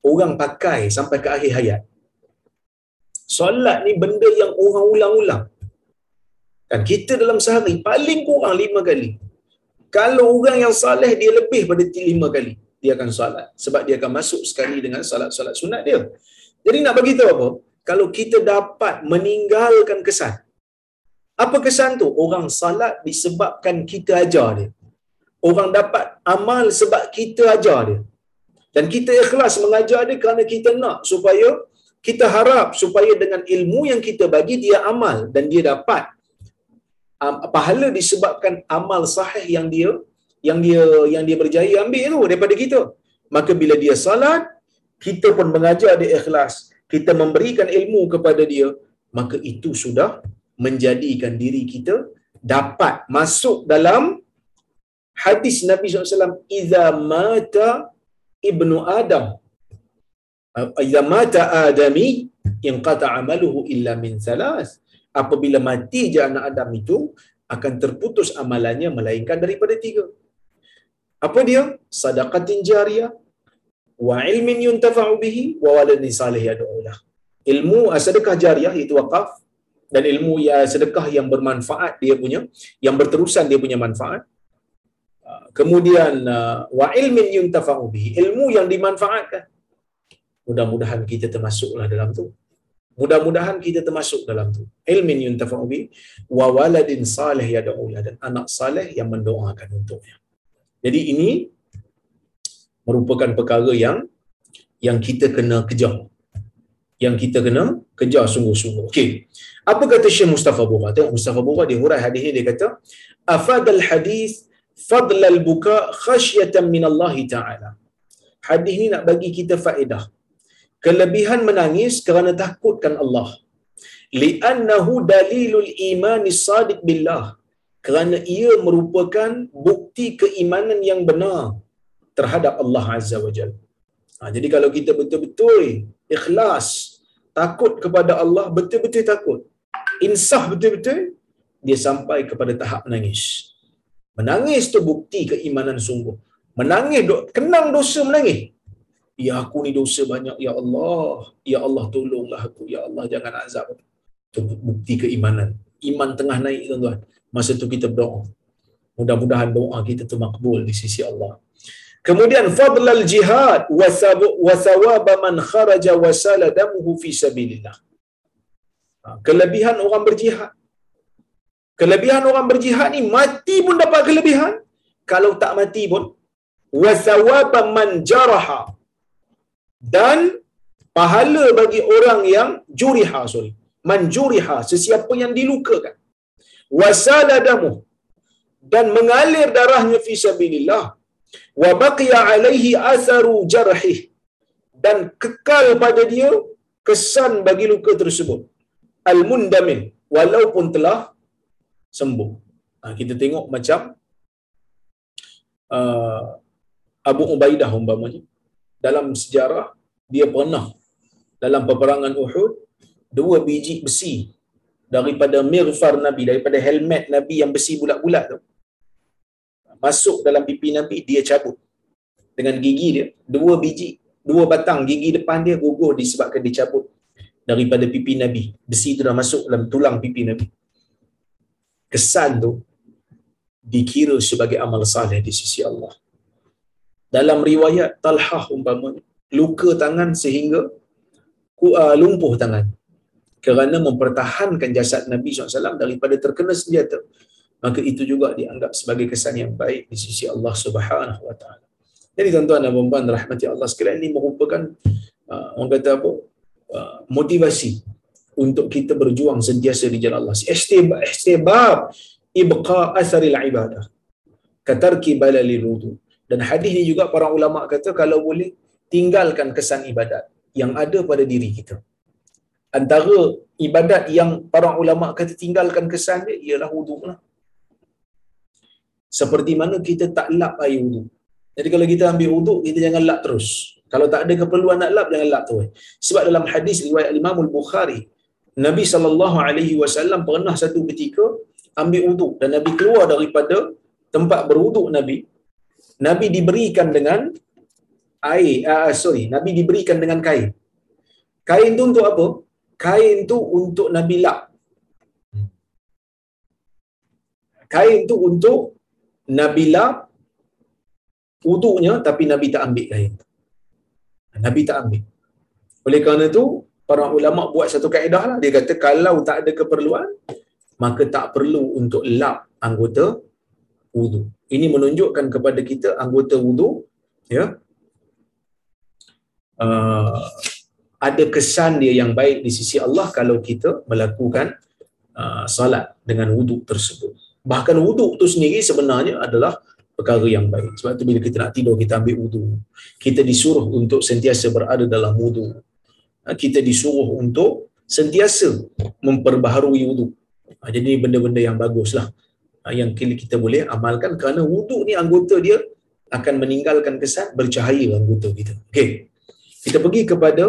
orang pakai sampai ke akhir hayat. Solat ni benda yang orang ulang-ulang. Kan kita dalam sehari paling kurang lima kali kalau orang yang saleh dia lebih pada lima kali dia akan solat sebab dia akan masuk sekali dengan solat-solat sunat dia jadi nak bagi tahu apa kalau kita dapat meninggalkan kesan. Apa kesan tu? Orang salat disebabkan kita ajar dia. Orang dapat amal sebab kita ajar dia. Dan kita ikhlas mengajar dia kerana kita nak supaya kita harap supaya dengan ilmu yang kita bagi dia amal dan dia dapat um, pahala disebabkan amal sahih yang dia yang dia yang dia berjaya ambil tu daripada kita. Maka bila dia salat kita pun mengajar dia ikhlas. Kita memberikan ilmu kepada dia maka itu sudah menjadikan diri kita dapat masuk dalam hadis Nabi SAW iza mata ibnu Adam. Iza mata Adami yang kata amaluhu illa min salas apabila mati je anak Adam itu akan terputus amalannya melainkan daripada tiga. Apa dia? Sadaqatin jariyah wa ilmin yuntafa'u bihi wa waladin salih yad'ulah ilmu sedekah jariyah itu wakaf. Dan ilmu ya sedekah yang bermanfaat dia punya yang berterusan dia punya manfaat. Ah, kemudian ah, wa ilmin yuntafa'u bihi ilmu yang dimanfaatkan. Mudah-mudahan kita termasuklah dalam tu mudah-mudahan kita termasuk dalam tu ilmin yuntafa'u bihi wa waladin salih yad'ulah dan anak saleh yang mendoakan untuknya jadi ini merupakan perkara yang yang kita kena kejar yang kita kena kejar sungguh-sungguh. Okey. Apa kata Syekh Mustafa Bura? Tengok Mustafa Bura dia hurai hadis ni dia kata, "Afadal hadis fadl al-buka khasyatan min Allah Taala." Hadis ni nak bagi kita faedah. Kelebihan menangis kerana takutkan Allah. Li'annahu dalilul iman sadiq billah. Kerana ia merupakan bukti keimanan yang benar terhadap Allah Azza wa Jalla. Ha, jadi kalau kita betul-betul ikhlas takut kepada Allah betul-betul takut insaf betul-betul dia sampai kepada tahap menangis menangis tu bukti keimanan sungguh menangis kenang dosa menangis ya aku ni dosa banyak ya Allah ya Allah tolonglah aku ya Allah jangan azab itu bukti keimanan iman tengah naik tuan-tuan masa tu kita berdoa mudah-mudahan doa kita tu makbul di sisi Allah Kemudian fadlal jihad wa thawab man kharaja wa sala damuhu fi sabilillah. Ha, kelebihan orang berjihad. Kelebihan orang berjihad ni mati pun dapat kelebihan. Kalau tak mati pun wa thawab man jaraha. Dan pahala bagi orang yang juriha sorry. Man juriha sesiapa yang dilukakan. Wasala damu dan mengalir darahnya fi sabilillah wa baqiya alaihi atharu jarhih dan kekal pada dia kesan bagi luka tersebut al mundamil walaupun telah sembuh ha, kita tengok macam uh, Abu Ubaidah umpamanya dalam sejarah dia pernah dalam peperangan Uhud dua biji besi daripada mirfar Nabi daripada helmet Nabi yang besi bulat-bulat tu masuk dalam pipi Nabi, dia cabut dengan gigi dia. Dua biji, dua batang gigi depan dia gugur disebabkan dia cabut daripada pipi Nabi. Besi itu dah masuk dalam tulang pipi Nabi. Kesan tu dikira sebagai amal saleh di sisi Allah. Dalam riwayat Talhah umpamanya, luka tangan sehingga uh, lumpuh tangan kerana mempertahankan jasad Nabi SAW daripada terkena senjata maka itu juga dianggap sebagai kesan yang baik di sisi Allah Subhanahu wa taala. Jadi tuan-tuan dan puan rahmati Allah sekalian ini merupakan uh, orang kata apa? Uh, motivasi untuk kita berjuang sentiasa di jalan Allah. Istibab istibab ibqa asaril ibadah. Katarki balalil wudu. Dan hadis ini juga para ulama kata kalau boleh tinggalkan kesan ibadat yang ada pada diri kita. Antara ibadat yang para ulama kata tinggalkan kesan dia ialah wudu lah seperti mana kita tak lap air wudu. Jadi kalau kita ambil wudu, kita jangan lap terus. Kalau tak ada keperluan nak lap, jangan lap terus. Sebab dalam hadis riwayat Imam Al-Bukhari, Nabi sallallahu alaihi wasallam pernah satu ketika ambil wudu dan Nabi keluar daripada tempat berwuduk Nabi. Nabi diberikan dengan air, uh, sorry, Nabi diberikan dengan kain. Kain tu untuk apa? Kain tu untuk Nabi lap. Kain tu untuk Nabi lap wudunya tapi Nabi tak ambil kain. Nabi tak ambil. Oleh kerana itu, para ulama buat satu kaedah lah. Dia kata kalau tak ada keperluan, maka tak perlu untuk lap anggota wudu. Ini menunjukkan kepada kita anggota wudu ya, uh, ada kesan dia yang baik di sisi Allah kalau kita melakukan uh, salat dengan wuduk tersebut. Bahkan wuduk tu sendiri sebenarnya adalah perkara yang baik. Sebab tu bila kita nak tidur, kita ambil wuduk. Kita disuruh untuk sentiasa berada dalam wuduk. Uh, kita disuruh untuk sentiasa memperbaharui wuduk. Uh, jadi benda-benda yang baguslah yang kita boleh amalkan kerana wuduk ni anggota dia akan meninggalkan kesan bercahaya anggota kita. Okey. Kita pergi kepada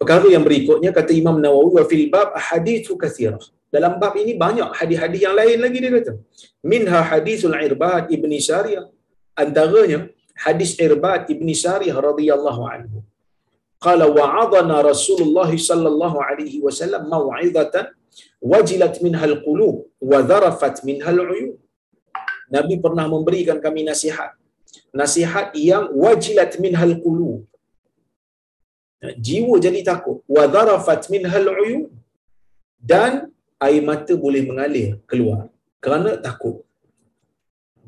perkara yang berikutnya kata Imam Nawawi wa fil bab hadithu katsirah. Dalam bab ini banyak hadis-hadis yang lain lagi dia kata. Minha hadisul Irbad ibni Sariyah. Antaranya hadis Irbad ibni Sariyah radhiyallahu anhu. Qala wa'adana Rasulullah sallallahu alaihi wasallam mau'izatan wajilat minha al-qulub wa dharafat minha al-uyun. Nabi pernah memberikan kami nasihat. Nasihat yang wajilat minhal qulub. Jiwa jadi takut. Wa dharafat minhal uyun. Dan air mata boleh mengalir keluar kerana takut.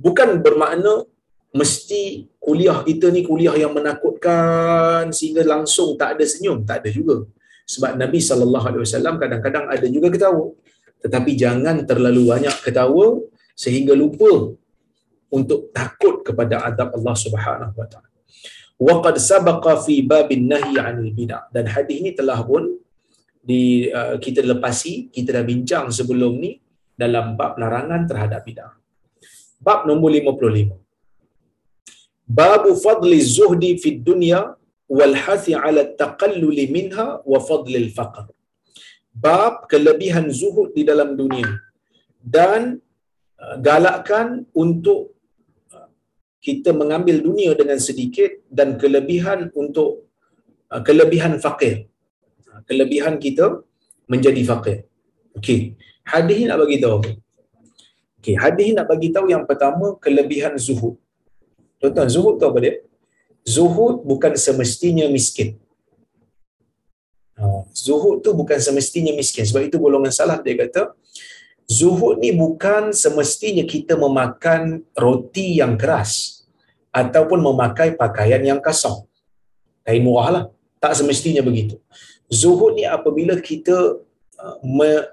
Bukan bermakna mesti kuliah kita ni kuliah yang menakutkan sehingga langsung tak ada senyum, tak ada juga. Sebab Nabi sallallahu alaihi wasallam kadang-kadang ada juga ketawa. Tetapi jangan terlalu banyak ketawa sehingga lupa untuk takut kepada azab Allah Subhanahu wa taala. Wa qad sabaqa fi babin nahi 'anil bid'ah dan hadis ini telah pun di uh, kita lepasi, kita dah bincang sebelum ni dalam bab larangan terhadap bid'ah. Bab nombor 55. Bab fadli zuhdi fi dunya wal hathi 'ala taqallul minha wa fadli al-faqr. Bab kelebihan zuhud di dalam dunia dan Uh, galakkan untuk uh, kita mengambil dunia dengan sedikit dan kelebihan untuk uh, kelebihan fakir. Kelebihan kita menjadi fakir. Okey. Hadis nak bagi tahu? Okey, hadis nak bagi tahu yang pertama kelebihan zuhud. Tuan-tuan, zuhud tu apa dia? Zuhud bukan semestinya miskin. Zuhud tu bukan semestinya miskin. Sebab itu golongan salah dia kata, zuhud ni bukan semestinya kita memakan roti yang keras ataupun memakai pakaian yang kasar. Kain murah lah. Tak semestinya begitu. Zuhud ni apabila kita uh,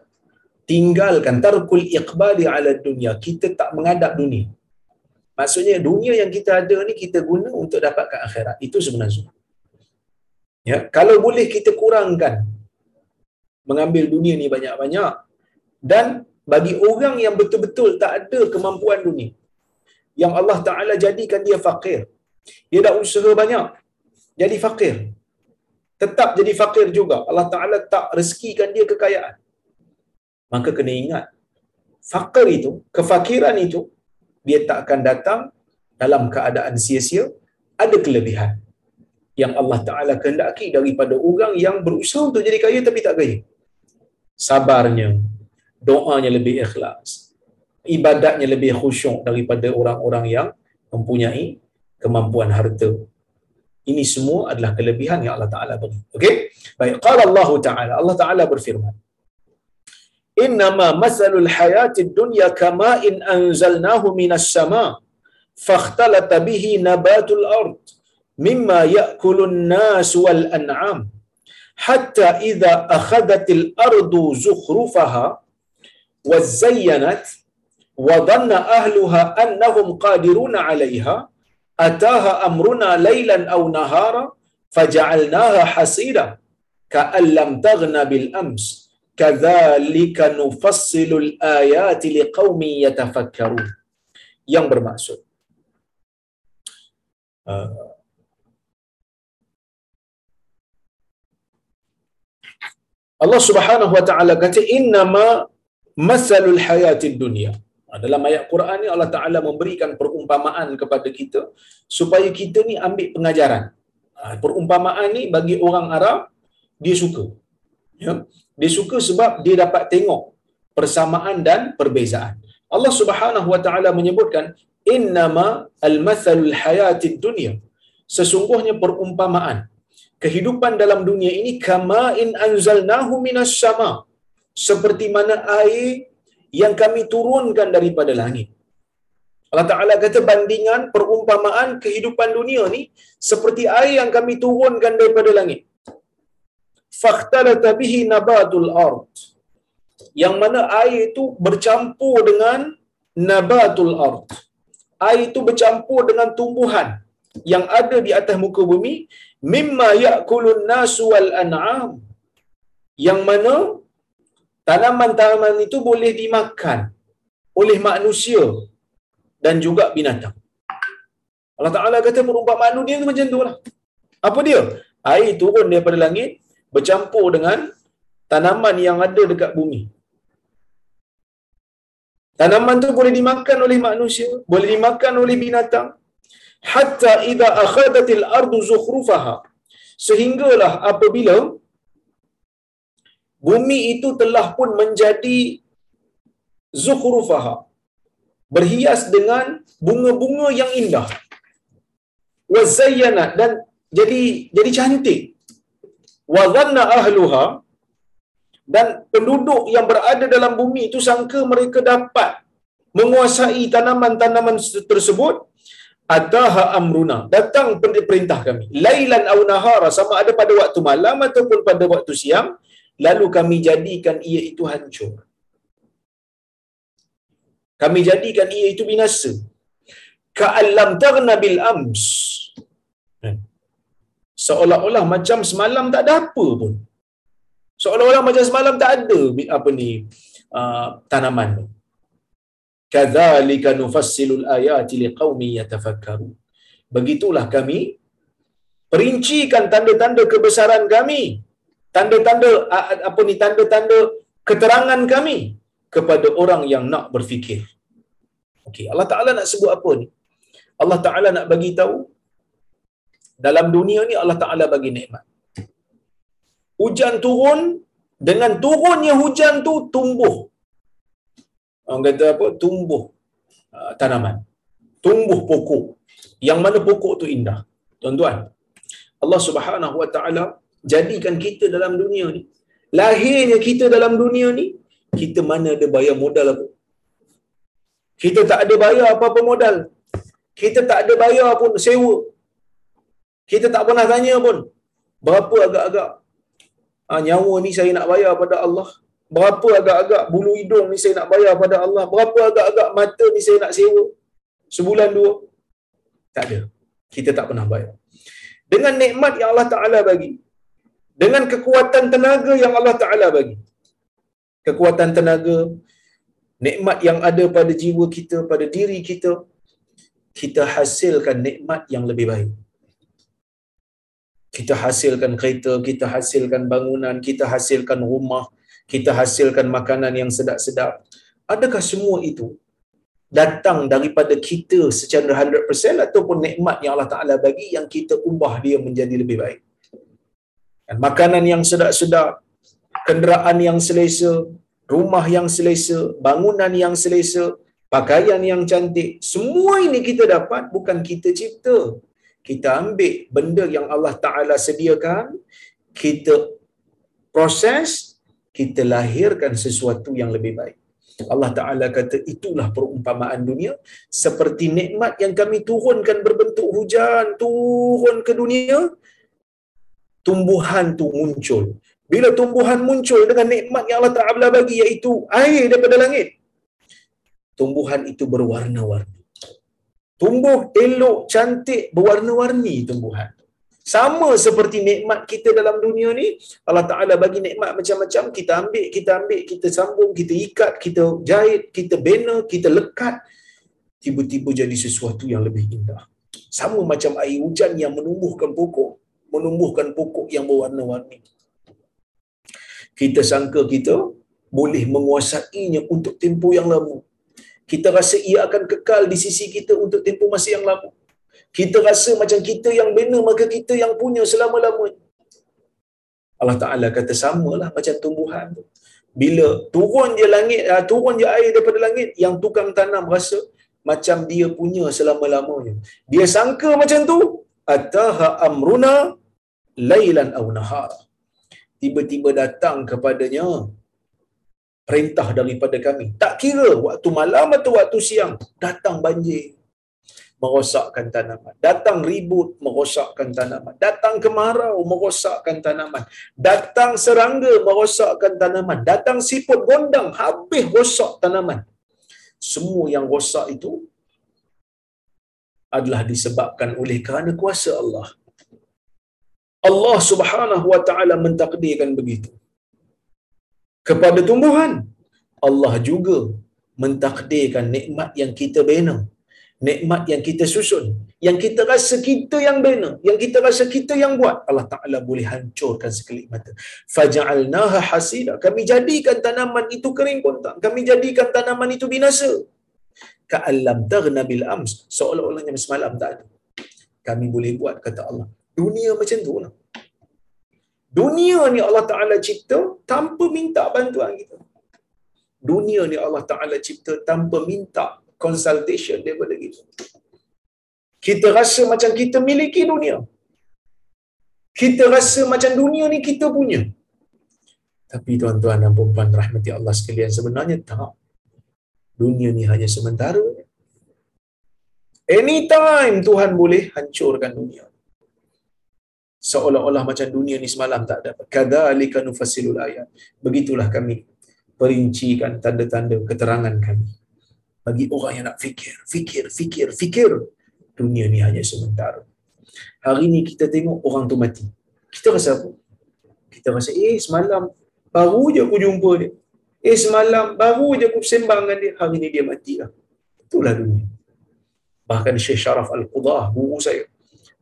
tinggalkan tarkul iqbali ala dunia, kita tak mengadap dunia. Maksudnya dunia yang kita ada ni kita guna untuk dapatkan akhirat. Itu sebenarnya. Ya, kalau boleh kita kurangkan mengambil dunia ni banyak-banyak dan bagi orang yang betul-betul tak ada kemampuan dunia yang Allah Taala jadikan dia fakir dia dah usaha banyak jadi fakir tetap jadi fakir juga Allah Taala tak rezekikan dia kekayaan maka kena ingat fakir itu kefakiran itu dia tak akan datang dalam keadaan sia-sia. Ada kelebihan yang Allah Taala kehendaki daripada orang yang berusaha untuk jadi kaya tapi tak kaya. Sabarnya doanya lebih ikhlas ibadatnya lebih khusyuk daripada orang-orang yang mempunyai kemampuan harta. Ini semua adalah kelebihan yang Allah Taala beri. Okey? Baik. Qala Allah Taala. Allah Taala berfirman إنما مثل الحياة الدنيا كماء أنزلناه من السماء فاختلط به نبات الأرض مما يأكل الناس والأنعام. حتى إذا أخذت الأرض زخرفها وزينت وظن أهلها أنهم قادرون عليها أتاها أمرنا ليلا أو نهارا فجعلناها حصيرا كأن لم تغن بالأمس. kadzalika nufassilu al-ayati liqaumin yatafakkarun yang bermaksud uh, Allah Subhanahu wa taala kata innama masalul hayatid dunya ha, dalam ayat Quran ni Allah Taala memberikan perumpamaan kepada kita supaya kita ni ambil pengajaran. Ha, perumpamaan ni bagi orang Arab dia suka. Ya. Dia suka sebab dia dapat tengok persamaan dan perbezaan. Allah Subhanahu wa taala menyebutkan innama al-mathalul hayatid dunya. Sesungguhnya perumpamaan kehidupan dalam dunia ini kama in anzalnahu minas sama' seperti mana air yang kami turunkan daripada langit. Allah Ta'ala kata bandingan perumpamaan kehidupan dunia ni seperti air yang kami turunkan daripada langit. Fakhtalata bihi nabatul ard. yang mana air itu bercampur dengan nabatul ard. Air itu bercampur dengan tumbuhan yang ada di atas muka bumi mimma ya'kulun nasu wal an'am yang mana tanaman-tanaman itu boleh dimakan oleh manusia dan juga binatang. Allah Ta'ala kata perumpamaan dunia itu macam tu lah. Apa dia? Air turun daripada langit bercampur dengan tanaman yang ada dekat bumi. Tanaman tu boleh dimakan oleh manusia, boleh dimakan oleh binatang. Hatta idza akhadatil ardu zukhrufaha. Sehinggalah apabila bumi itu telah pun menjadi zukhrufaha. Berhias dengan bunga-bunga yang indah. Wa dan jadi jadi cantik. Wa dhanna ahluha. Dan penduduk yang berada dalam bumi itu sangka mereka dapat menguasai tanaman-tanaman tersebut ataha amruna. Datang perintah kami. Lailan aw nahara sama ada pada waktu malam ataupun pada waktu siang lalu kami jadikan ia itu hancur. Kami jadikan ia itu binasa. Ka'allam taghna bil ams seolah-olah macam semalam tak ada apa pun. Seolah-olah macam semalam tak ada apa ni uh, tanaman. Tu kadzalika nufassilul ayati liqaumin yatafakkaru begitulah kami perincikan tanda-tanda kebesaran kami. Tanda-tanda apa ni tanda-tanda keterangan kami kepada orang yang nak berfikir. Okey Allah taala nak sebut apa ni? Allah taala nak bagi tahu dalam dunia ni Allah taala bagi nikmat. Hujan turun dengan turunnya hujan tu tumbuh. Orang kata apa? Tumbuh uh, tanaman. Tumbuh pokok. Yang mana pokok tu indah. Tuan-tuan Allah Subhanahu wa taala jadikan kita dalam dunia ni. Lahirnya kita dalam dunia ni kita mana ada bayar modal apa? Kita tak ada bayar apa-apa modal. Kita tak ada bayar pun sewa kita tak pernah tanya pun berapa agak-agak? Ha, nyawa ni saya nak bayar pada Allah. Berapa agak-agak bulu hidung ni saya nak bayar pada Allah. Berapa agak-agak mata ni saya nak sewa? Sebulan dua? Tak ada. Kita tak pernah bayar. Dengan nikmat yang Allah Taala bagi dengan kekuatan tenaga yang Allah Taala bagi kekuatan tenaga nikmat yang ada pada jiwa kita pada diri kita kita hasilkan nikmat yang lebih baik kita hasilkan kereta, kita hasilkan bangunan, kita hasilkan rumah, kita hasilkan makanan yang sedap-sedap. Adakah semua itu datang daripada kita secara 100% ataupun nikmat yang Allah Ta'ala bagi yang kita ubah dia menjadi lebih baik? Dan makanan yang sedap-sedap, kenderaan yang selesa, rumah yang selesa, bangunan yang selesa, pakaian yang cantik, semua ini kita dapat bukan kita cipta. Kita ambil benda yang Allah Ta'ala sediakan, kita proses, kita lahirkan sesuatu yang lebih baik. Allah Ta'ala kata itulah perumpamaan dunia. Seperti nikmat yang kami turunkan berbentuk hujan turun ke dunia tumbuhan tu muncul. Bila tumbuhan muncul dengan nikmat yang Allah Ta'ala bagi iaitu air daripada langit tumbuhan itu berwarna-warni tumbuh elok cantik berwarna-warni tumbuhan. Sama seperti nikmat kita dalam dunia ni Allah Taala bagi nikmat macam-macam kita ambil kita ambil kita sambung kita ikat kita jahit kita bina kita lekat tiba-tiba jadi sesuatu yang lebih indah. Sama macam air hujan yang menumbuhkan pokok menumbuhkan pokok yang berwarna-warni. Kita sangka kita boleh menguasainya untuk tempoh yang lama kita rasa ia akan kekal di sisi kita untuk tempoh masa yang lama kita rasa macam kita yang bina maka kita yang punya selama-lamanya. Allah Taala kata samalah macam tumbuhan tu. Bila turun dia langit uh, turun dia air daripada langit yang tukang tanam rasa macam dia punya selama-lamanya. Dia sangka macam tu ataha amruna lailan aw nahar. Tiba-tiba datang kepadanya perintah daripada kami tak kira waktu malam atau waktu siang datang banjir merosakkan tanaman. Datang ribut, merosakkan tanaman. Datang kemarau, merosakkan tanaman. Datang serangga, merosakkan tanaman. Datang siput gondang, habis rosak tanaman. Semua yang rosak itu adalah disebabkan oleh kerana kuasa Allah. Allah Subhanahu wa taala mentakdirkan begitu. Kepada tumbuhan, Allah juga mentakdirkan nikmat yang kita bina nikmat yang kita susun yang kita rasa kita yang bina yang kita rasa kita yang buat. Allah Taala boleh hancurkan sekelip mata. Faja'alnaha hasida kami jadikan tanaman itu kering kontak kami jadikan tanaman itu binasa. Ka'allam taghna bil ams. Seolah-olahnya semalam tak ada. Kami boleh buat kata Allah. Dunia macam tu lah dunia ni Allah Taala cipta tanpa minta bantuan kita dunia ni Allah Taala cipta tanpa minta consultation daripada kita. Kita rasa macam kita miliki dunia. Kita rasa macam dunia ni kita punya. Tapi tuan-tuan dan puan rahmati Allah sekalian sebenarnya tak. Dunia ni hanya sementara. Anytime Tuhan boleh hancurkan dunia. Seolah-olah macam dunia ni semalam tak dapat. Kadzalika nufasilul ayat. Begitulah kami perincikan tanda-tanda keterangan kami bagi orang yang nak fikir, fikir, fikir, fikir. Dunia ni hanya sementara. Hari ni kita tengok orang tu mati. Kita rasa apa? Kita rasa, eh semalam baru je aku jumpa dia. Eh semalam baru je aku sembang dengan dia. Hari ni dia mati lah. Itulah dunia. Bahkan Syekh Sharaf Al-Qudah, guru saya,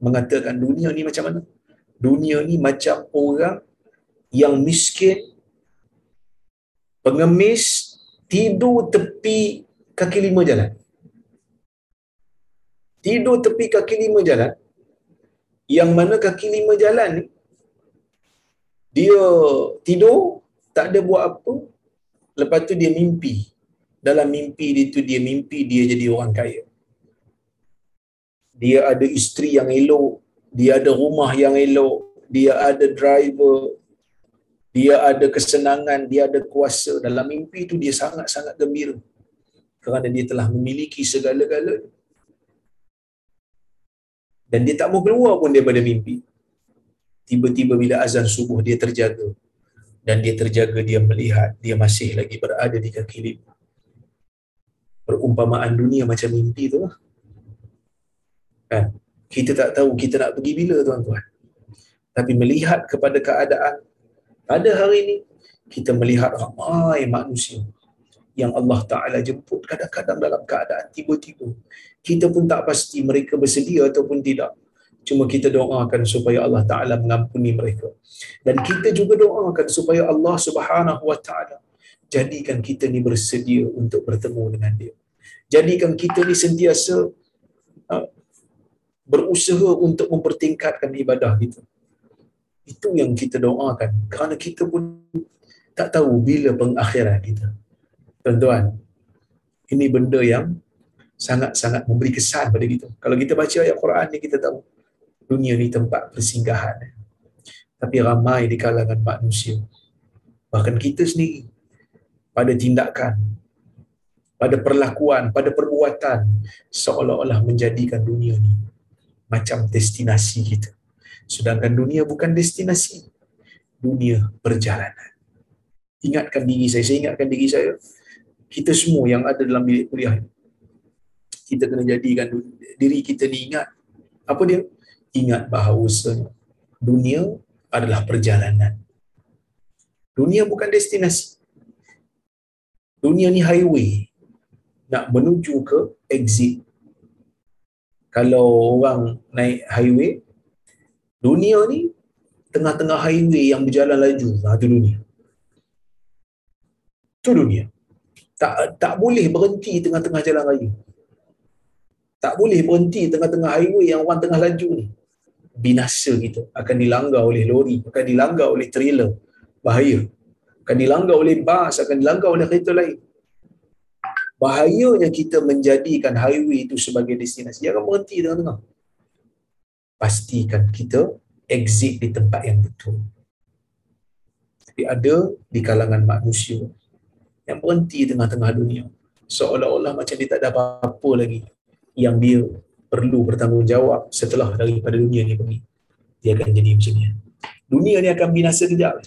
mengatakan dunia ni macam mana? Dunia ni macam orang yang miskin, pengemis, tidur tepi kaki lima jalan. Tidur tepi kaki lima jalan, yang mana kaki lima jalan ni, dia tidur, tak ada buat apa, lepas tu dia mimpi. Dalam mimpi dia tu, dia mimpi dia jadi orang kaya. Dia ada isteri yang elok, dia ada rumah yang elok, dia ada driver, dia ada kesenangan, dia ada kuasa. Dalam mimpi tu dia sangat-sangat gembira kerana dia telah memiliki segala-galanya. Dan dia tak mau keluar pun daripada mimpi. Tiba-tiba bila azan subuh dia terjaga. Dan dia terjaga, dia melihat dia masih lagi berada di kaki lima. Perumpamaan dunia macam mimpi tu lah. Kan? Kita tak tahu kita nak pergi bila tuan-tuan. Tapi melihat kepada keadaan pada hari ini, kita melihat ramai manusia yang Allah Ta'ala jemput kadang-kadang dalam keadaan tiba-tiba. Kita pun tak pasti mereka bersedia ataupun tidak. Cuma kita doakan supaya Allah Ta'ala mengampuni mereka. Dan kita juga doakan supaya Allah Subhanahu Wa Ta'ala jadikan kita ni bersedia untuk bertemu dengan dia. Jadikan kita ni sentiasa uh, berusaha untuk mempertingkatkan ibadah kita. Itu yang kita doakan. Kerana kita pun tak tahu bila pengakhiran kita tuan-tuan ini benda yang sangat-sangat memberi kesan pada kita kalau kita baca ayat Quran ni kita tahu dunia ni tempat persinggahan tapi ramai di kalangan manusia bahkan kita sendiri pada tindakan pada perlakuan pada perbuatan seolah-olah menjadikan dunia ni macam destinasi kita. Sedangkan dunia bukan destinasi dunia perjalanan. Ingatkan diri saya. Saya ingatkan diri saya kita semua yang ada dalam bilik kuliah kita kena jadikan diri kita ni ingat. Apa dia? Ingat bahawa dunia adalah perjalanan. Dunia bukan destinasi. Dunia ni highway nak menuju ke exit kalau orang naik highway dunia ni tengah-tengah highway yang berjalan laju ha, tu dunia tu dunia tak tak boleh berhenti tengah-tengah jalan raya. Tak boleh berhenti tengah-tengah highway yang orang tengah laju ni. Binasa kita akan dilanggar oleh lori, akan dilanggar oleh trailer. Bahaya. Akan dilanggar oleh bas, akan dilanggar oleh kereta lain. Bahayanya kita menjadikan highway itu sebagai destinasi. Jangan berhenti tengah-tengah. Pastikan kita exit di tempat yang betul. Tapi ada di kalangan manusia yang berhenti tengah-tengah dunia. Seolah-olah macam dia tak ada apa-apa lagi yang dia perlu bertanggungjawab setelah daripada dunia ni pergi. Dia akan jadi macam ni. Dunia ni akan binasa kejap.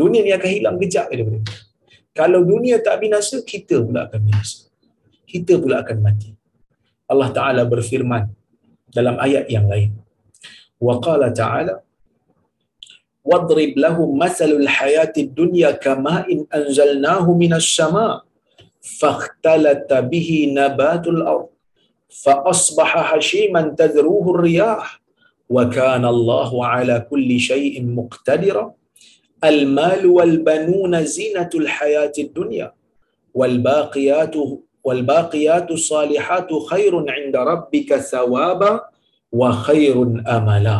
Dunia ni akan hilang kejap daripada ni Kalau dunia tak binasa, kita pula akan binasa. Kita pula akan mati. Allah Ta'ala berfirman dalam ayat yang lain. Wa qala ta'ala, وَاضْرِبْ لَهُمْ مَثَلُ الْحَيَاةِ الدُّنْيَا كَمَاءٍ أَنْزَلْنَاهُ مِنَ السَّمَاءِ فَاخْتَلَتَ بِهِ نَبَاتُ الْأَرْضِ فَأَصْبَحَ هَشِيمًا تَذْرُوهُ الرِّيَاحُ وَكَانَ اللَّهُ عَلَى كُلِّ شَيْءٍ مُقْتَدِرًا المال والبنون زينة الحياة الدنيا والباقيات والباقيات الصالحات خير عند ربك ثوابا وخير أملا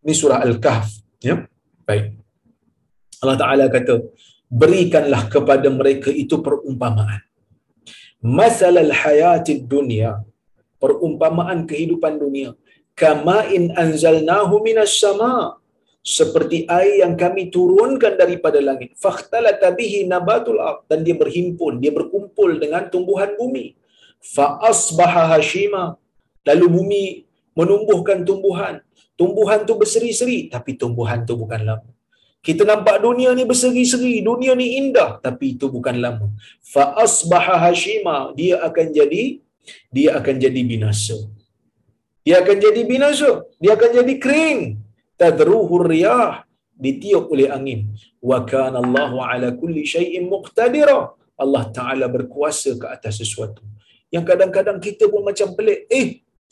Ini surah Al-Kahf. Ya? Baik. Allah Ta'ala kata, berikanlah kepada mereka itu perumpamaan. Masal al-hayatid dunia, perumpamaan kehidupan dunia. Kama'in anzalnahu minas sama' seperti air yang kami turunkan daripada langit. Fakhtalata bihi nabatul ard dan dia berhimpun, dia berkumpul dengan tumbuhan bumi. Fa asbaha hashima. Lalu bumi menumbuhkan tumbuhan. Tumbuhan tu berseri-seri tapi tumbuhan tu bukan lama. Kita nampak dunia ni berseri-seri, dunia ni indah tapi itu bukan lama. Fa asbaha hashima, dia akan jadi dia akan jadi binasa. Dia akan jadi binasa, dia akan jadi kering tadruhu riyah ditiup oleh angin. Wa kana Allahu ala kulli syai'in muqtadira. Allah taala berkuasa ke atas sesuatu. Yang kadang-kadang kita pun macam pelik eh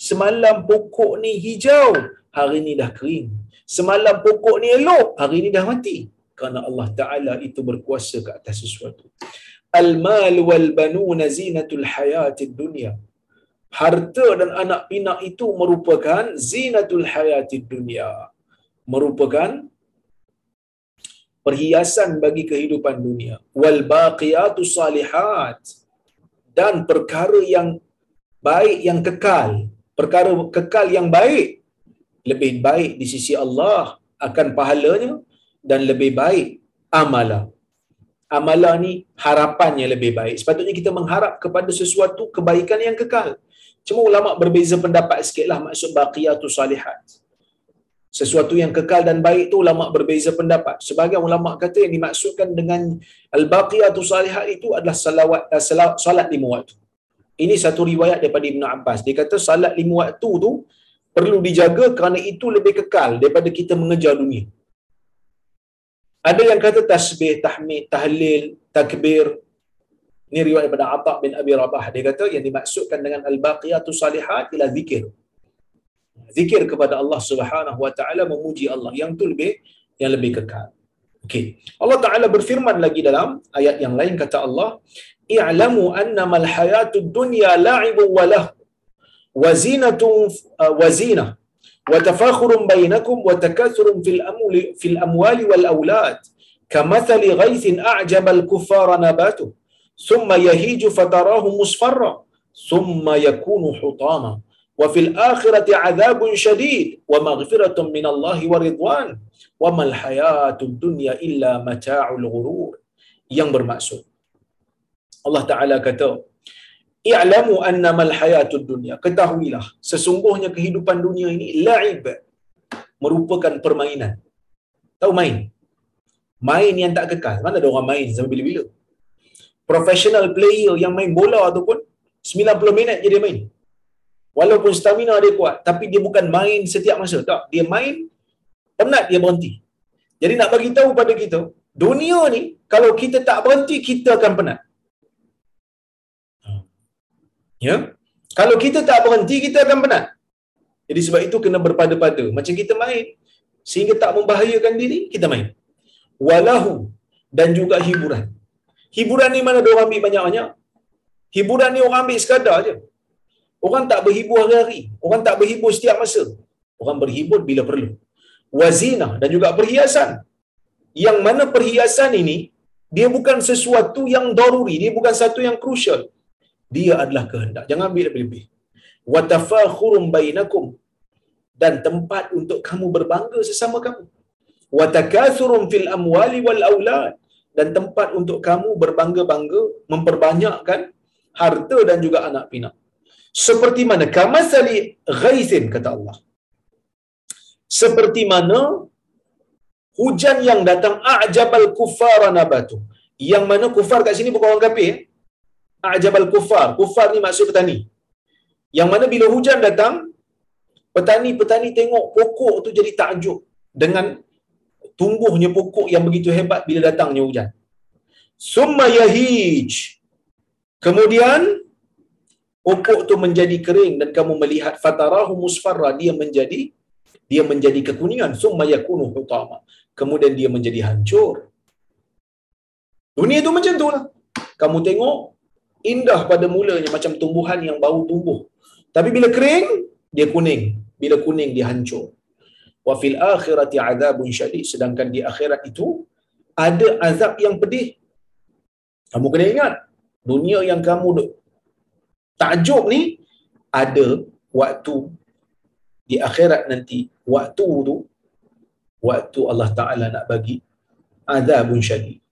semalam pokok ni hijau hari ni dah kering. Semalam pokok ni elok hari ni dah mati. Kerana Allah taala itu berkuasa ke atas sesuatu. Al mal wal banuna zinatul hayatid dunya. Harta dan anak pinak itu merupakan zinatul hayatid dunya merupakan perhiasan bagi kehidupan dunia. Wal baqiyatu salihat. Dan perkara yang baik yang kekal. Perkara kekal yang baik. Lebih baik di sisi Allah akan pahalanya dan lebih baik amalan. Amalan ni harapannya lebih baik. Sepatutnya kita mengharap kepada sesuatu kebaikan yang kekal. Cuma ulama berbeza pendapat sikitlah maksud baqiyatu salihat sesuatu yang kekal dan baik itu ulama berbeza pendapat. Sebagian ulama kata yang dimaksudkan dengan al-baqiyatu salihat itu adalah salawat uh, salat lima waktu. Ini satu riwayat daripada Ibn Abbas. Dia kata salat lima waktu tu perlu dijaga kerana itu lebih kekal daripada kita mengejar dunia. Ada yang kata tasbih, tahmid, tahlil, takbir. Ini riwayat daripada Atta bin Abi Rabah. Dia kata yang dimaksudkan dengan al-baqiyatu salihat ialah zikir zikir kepada Allah Subhanahu wa taala memuji Allah yang tu lebih yang lebih kekal. Okey. Allah Taala berfirman lagi dalam ayat yang lain kata Allah, "I'lamu annamal hayatud dunya la'ibu wa lah wa zinatun uh, wa zina wa tafakhurun bainakum wa takathurun fil amwali fil amwali wal aulad kamathali ghaithin a'jaba al-kuffara nabatuhu thumma yahiju fatarahu musfarra thumma yakunu hutama." wa fil akhirati adzabun syadid wa maghfiratun min Allah wa ridwan. Wa mal hayatud dunya illa mata'ul ghurur. Yang bermaksud Allah Taala kata i'lamu anna mal hayatud dunya. Ketahuilah sesungguhnya kehidupan dunia ini la'ib merupakan permainan. Tahu main? Main yang tak kekal. Mana ada orang main sampai bila-bila? Professional player yang main bola ataupun 90 minit je dia main. Walaupun stamina dia kuat, tapi dia bukan main setiap masa. Tak, dia main, penat dia berhenti. Jadi nak bagi tahu pada kita, dunia ni, kalau kita tak berhenti, kita akan penat. Ya? Kalau kita tak berhenti, kita akan penat. Jadi sebab itu kena berpada-pada. Macam kita main, sehingga tak membahayakan diri, kita main. Walahu, dan juga hiburan. Hiburan ni mana dia orang ambil banyak-banyak? Hiburan ni orang ambil sekadar je. Orang tak berhibur hari-hari. Orang tak berhibur setiap masa. Orang berhibur bila perlu. Wazina dan juga perhiasan. Yang mana perhiasan ini, dia bukan sesuatu yang daruri. Dia bukan satu yang crucial. Dia adalah kehendak. Jangan ambil lebih-lebih. Watafakhurum bainakum. Dan tempat untuk kamu berbangga sesama kamu. Watakathurum fil amwali wal awlad. Dan tempat untuk kamu berbangga-bangga, memperbanyakkan harta dan juga anak pinak seperti mana kamasali ghaisin kata Allah. Seperti mana hujan yang datang a'jabal kuffara nabatu. Yang mana kufar kat sini bukan orang kafir. Eh? a'jabal kufar kufar ni maksud petani. Yang mana bila hujan datang petani-petani tengok pokok tu jadi takjub dengan tumbuhnya pokok yang begitu hebat bila datangnya hujan. Summa yahij. Kemudian pokok tu menjadi kering dan kamu melihat fatarahu musfarra dia menjadi dia menjadi kekuningan summa yakunu hutama. Kemudian dia menjadi hancur. Dunia tu macam tu lah. Kamu tengok indah pada mulanya macam tumbuhan yang baru tumbuh. Tapi bila kering dia kuning. Bila kuning dia hancur. Wa fil akhirati adzabun syadid. Sedangkan di akhirat itu ada azab yang pedih. Kamu kena ingat dunia yang kamu takjub ni ada waktu di akhirat nanti waktu tu waktu Allah Taala nak bagi azabun syadid.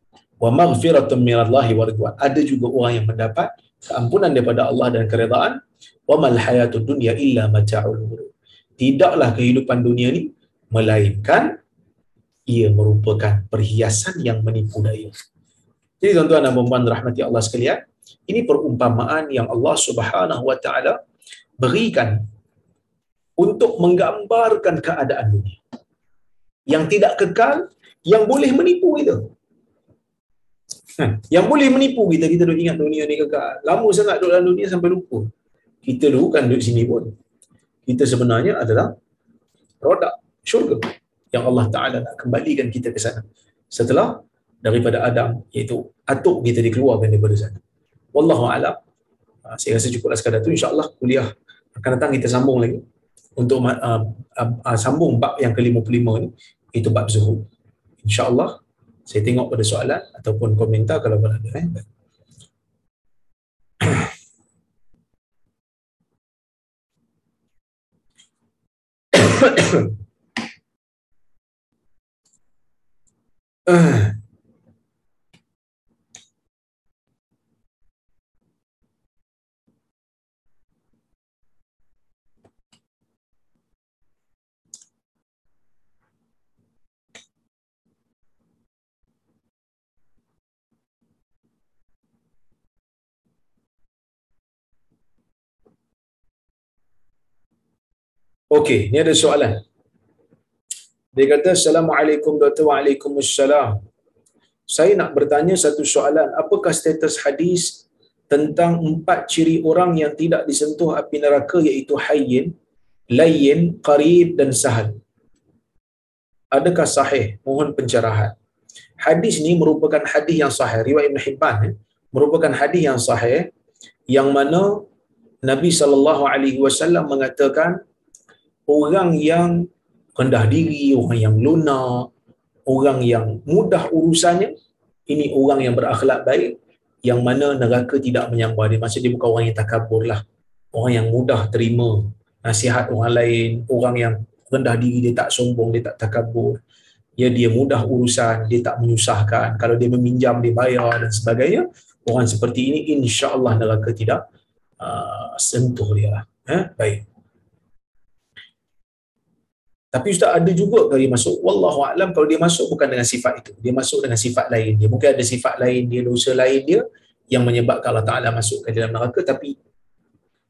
Wa maghfiratun min Allah wa ridwan. Ada juga orang yang mendapat keampunan daripada Allah dan keredaan. Wa mal hayatud dunya illa mata'ul ghurur. Tidaklah kehidupan dunia ni melainkan ia merupakan perhiasan yang menipu daya. Jadi tuan-tuan dan puan rahmati Allah sekalian ini perumpamaan yang Allah Subhanahu wa taala berikan untuk menggambarkan keadaan dunia. Yang tidak kekal yang boleh menipu kita. <laughs> Yang boleh menipu kita kita duk ingat dunia ni kekal. Lama sangat duduk dalam dunia sampai lupa. Kita dulu kan duduk sini pun. Kita sebenarnya adalah produk syurga yang Allah Ta'ala nak kembalikan kita ke sana. Setelah daripada Adam iaitu atuk kita dikeluarkan daripada sana Wallahu a'lam. Ha, saya rasa cukuplah sekadar tu insya-Allah kuliah akan datang kita sambung lagi untuk uh, uh, uh, sambung bab yang ke-55 ni itu bab zuhud. Insya-Allah saya tengok pada soalan ataupun komentar kalau ada eh. <clears throat> uh. <coughs> Okey, ni ada soalan. Dia kata, Assalamualaikum Dr. Waalaikumsalam. Saya nak bertanya satu soalan. Apakah status hadis tentang empat ciri orang yang tidak disentuh api neraka iaitu hayyin, layyin, qarib dan sahal? Adakah sahih? Mohon pencerahan. Hadis ni merupakan hadis yang sahih. Riwayat Ibn Hibban eh? merupakan hadis yang sahih yang mana Nabi saw mengatakan orang yang rendah diri, orang yang lunak, orang yang mudah urusannya, ini orang yang berakhlak baik, yang mana neraka tidak menyambar dia. Maksudnya dia bukan orang yang takabur lah. Orang yang mudah terima nasihat orang lain, orang yang rendah diri, dia tak sombong, dia tak takabur. Ya, dia mudah urusan, dia tak menyusahkan. Kalau dia meminjam, dia bayar dan sebagainya. Orang seperti ini, insya Allah neraka tidak uh, sentuh dia lah. Eh? Baik. Tapi ustaz ada juga kalau dia masuk wallahu alam kalau dia masuk bukan dengan sifat itu. Dia masuk dengan sifat lain dia. Mungkin ada sifat lain dia, dosa lain dia yang menyebabkan Allah Taala masuk ke dalam neraka tapi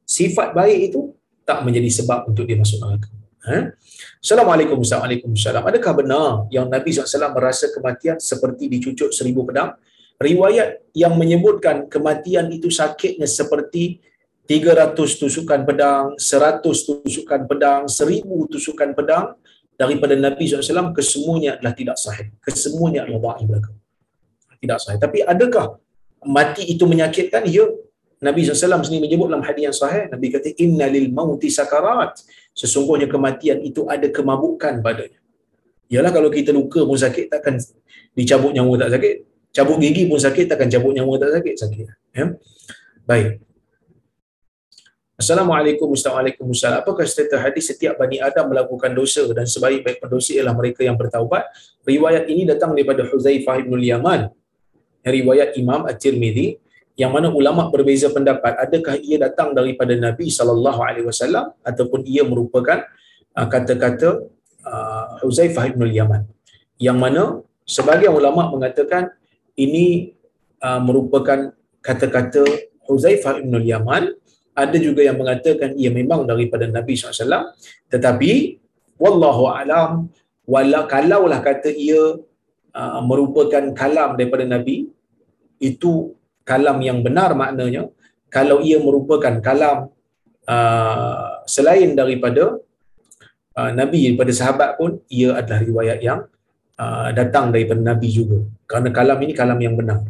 sifat baik itu tak menjadi sebab untuk dia masuk neraka. Ha? Assalamualaikum Assalamualaikum Adakah benar yang Nabi SAW merasa kematian seperti dicucuk seribu pedang? Riwayat yang menyebutkan kematian itu sakitnya seperti 300 tusukan pedang, 100 tusukan pedang, 1000 tusukan pedang daripada Nabi SAW kesemuanya adalah tidak sahih. Kesemuanya adalah dhaif belaka. Tidak sahih. Tapi adakah mati itu menyakitkan? Ya. Nabi SAW sendiri menyebut dalam hadis yang sahih. Nabi kata, Inna lil mauti sakarat. Sesungguhnya kematian itu ada kemabukan padanya. Yalah kalau kita luka pun sakit, takkan dicabut nyawa tak sakit. Cabut gigi pun sakit, takkan cabut nyawa tak sakit. Sakit. Ya? Baik. Assalamualaikum warahmatullahi wabarakatuh. Apakah status hadis setiap Bani Adam melakukan dosa dan sebaik-baik pendosa ialah mereka yang bertaubat? Riwayat ini datang daripada Huzaifah bin Yaman. Riwayat Imam At-Tirmidzi yang mana ulama berbeza pendapat adakah ia datang daripada Nabi sallallahu alaihi wasallam ataupun ia merupakan uh, kata-kata uh, Huzaifah bin Yaman yang mana sebagian ulama mengatakan ini uh, merupakan kata-kata Huzaifah bin Yaman ada juga yang mengatakan ia memang daripada Nabi SAW tetapi wallahu alam wala kalaulah kata ia uh, merupakan kalam daripada Nabi itu kalam yang benar maknanya kalau ia merupakan kalam uh, selain daripada uh, Nabi daripada sahabat pun ia adalah riwayat yang uh, datang daripada Nabi juga. Kerana kalam ini kalam yang benar.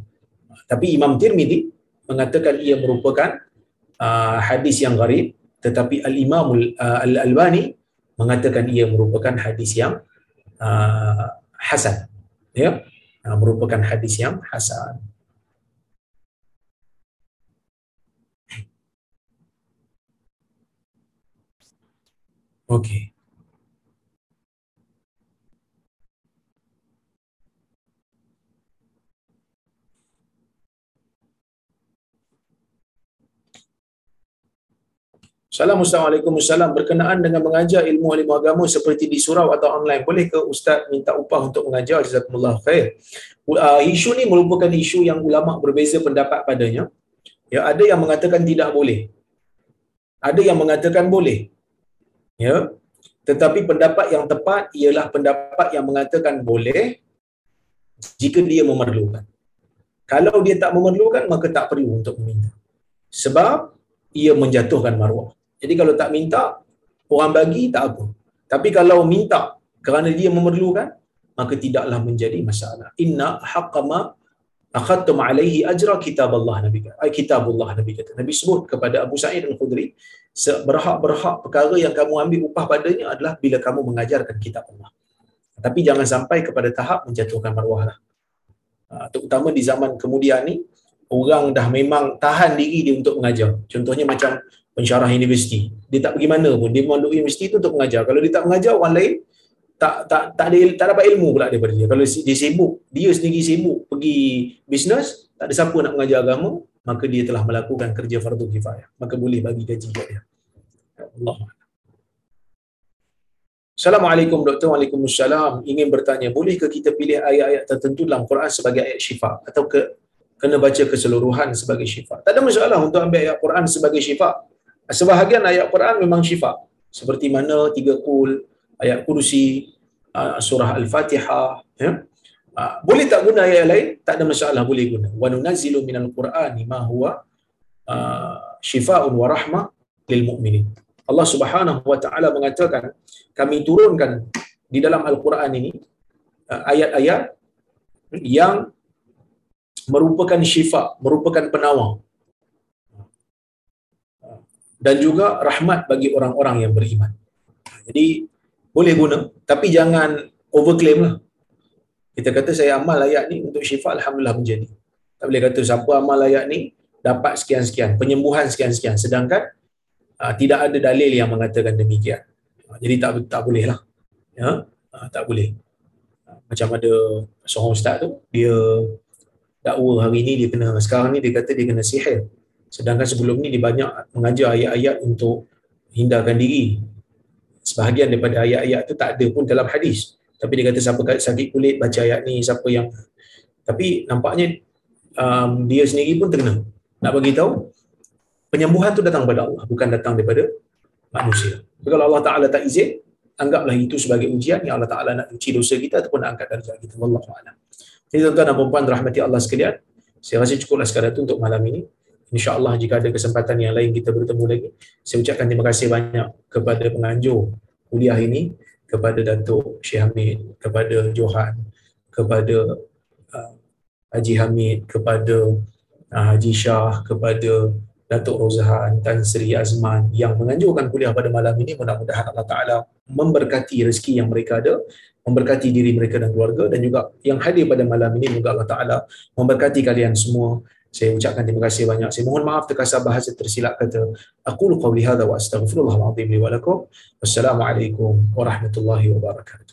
Tapi Imam Tirmidhi mengatakan ia merupakan uh, hadis yang gharib tetapi Al-Imam uh, Al-Albani mengatakan ia merupakan hadis yang uh, hasan. Ya? Uh, merupakan hadis yang hasan. Okey. Assalamualaikum Assalamualaikum berkenaan dengan mengajar ilmu ilmu agama seperti di surau atau online boleh ke ustaz minta upah untuk mengajar? Jazakumullah khair. Uh, isu ni merupakan isu yang ulama berbeza pendapat padanya. Ya ada yang mengatakan tidak boleh. Ada yang mengatakan boleh. Ya tetapi pendapat yang tepat ialah pendapat yang mengatakan boleh jika dia memerlukan. Kalau dia tak memerlukan maka tak perlu untuk meminta. Sebab ia menjatuhkan maruah jadi kalau tak minta, orang bagi tak apa. Tapi kalau minta kerana dia memerlukan, maka tidaklah menjadi masalah. Inna haqqama akhadtum alaihi ajra kitab Allah Nabi kata. Ay, kitab Allah Nabi kata. Nabi sebut kepada Abu Sa'id Al-Khudri, seberhak-berhak perkara yang kamu ambil upah padanya adalah bila kamu mengajarkan kitab Allah. Tapi jangan sampai kepada tahap menjatuhkan maruah lah. Ha, terutama di zaman kemudian ni, orang dah memang tahan diri dia untuk mengajar. Contohnya macam pensyarah universiti. Dia tak pergi mana pun. Dia memang universiti tu untuk mengajar. Kalau dia tak mengajar, orang lain tak tak tak ada tak dapat ilmu pula daripada dia. Kalau dia sibuk, dia sendiri sibuk pergi bisnes, tak ada siapa nak mengajar agama, maka dia telah melakukan kerja fardu kifayah. Maka boleh bagi gaji kat dia. Allah. Assalamualaikum doktor. Waalaikumsalam. Ingin bertanya, bolehkah kita pilih ayat-ayat tertentu dalam Quran sebagai ayat syifa atau ke kena baca keseluruhan sebagai syifa? Tak ada masalah untuk ambil ayat Quran sebagai syifa. Sebahagian ayat Quran memang syifa. Seperti mana tiga kul, ayat kursi, ah, surah Al-Fatihah. Ya? Ah, boleh tak guna ayat lain? Tak ada masalah, boleh guna. Wa minal Qur'ani ma huwa ah, syifa'un wa lil mu'minin. Allah Subhanahu wa taala mengatakan kami turunkan di dalam Al-Quran ini ayat-ayat yang merupakan syifa, merupakan penawar dan juga rahmat bagi orang-orang yang beriman. Jadi boleh guna tapi jangan overclaim lah. Kita kata saya amal ayat ni untuk syifa alhamdulillah menjadi. Tak boleh kata siapa amal ayat ni dapat sekian-sekian, penyembuhan sekian-sekian sedangkan uh, tidak ada dalil yang mengatakan demikian. Uh, jadi tak tak boleh lah. Ya, uh, tak boleh. Macam ada seorang ustaz tu dia dakwa hari ni dia kena sekarang ni dia kata dia kena sihir Sedangkan sebelum ni dia banyak mengajar ayat-ayat untuk hindarkan diri. Sebahagian daripada ayat-ayat tu tak ada pun dalam hadis. Tapi dia kata siapa sakit kulit baca ayat ni, siapa yang tapi nampaknya um, dia sendiri pun terkena. Nak bagi tahu penyembuhan tu datang daripada Allah, bukan datang daripada manusia. Tapi kalau Allah Taala tak izin, anggaplah itu sebagai ujian yang Allah Taala nak uji dosa kita ataupun nak angkat darjat kita. Wallahu a'lam. Jadi tuan-tuan dan puan rahmati Allah sekalian, saya rasa cukuplah sekadar itu untuk malam ini insyaAllah jika ada kesempatan yang lain kita bertemu lagi. Saya ucapkan terima kasih banyak kepada penganjur kuliah ini, kepada Datuk Syekh Hamid, kepada Johan, kepada uh, Haji Hamid, kepada uh, Haji Shah, kepada Datuk Rozhan, Tan Sri Azman yang menganjurkan kuliah pada malam ini. Mudah-mudahan Allah Ta'ala memberkati rezeki yang mereka ada, memberkati diri mereka dan keluarga dan juga yang hadir pada malam ini, moga Allah Ta'ala memberkati kalian semua saya ucapkan terima kasih banyak. Saya mohon maaf terkasar bahasa tersilap kata. Aku lupa hadha wa astaghfirullahaladzim li wa lakum. Wassalamualaikum warahmatullahi wabarakatuh.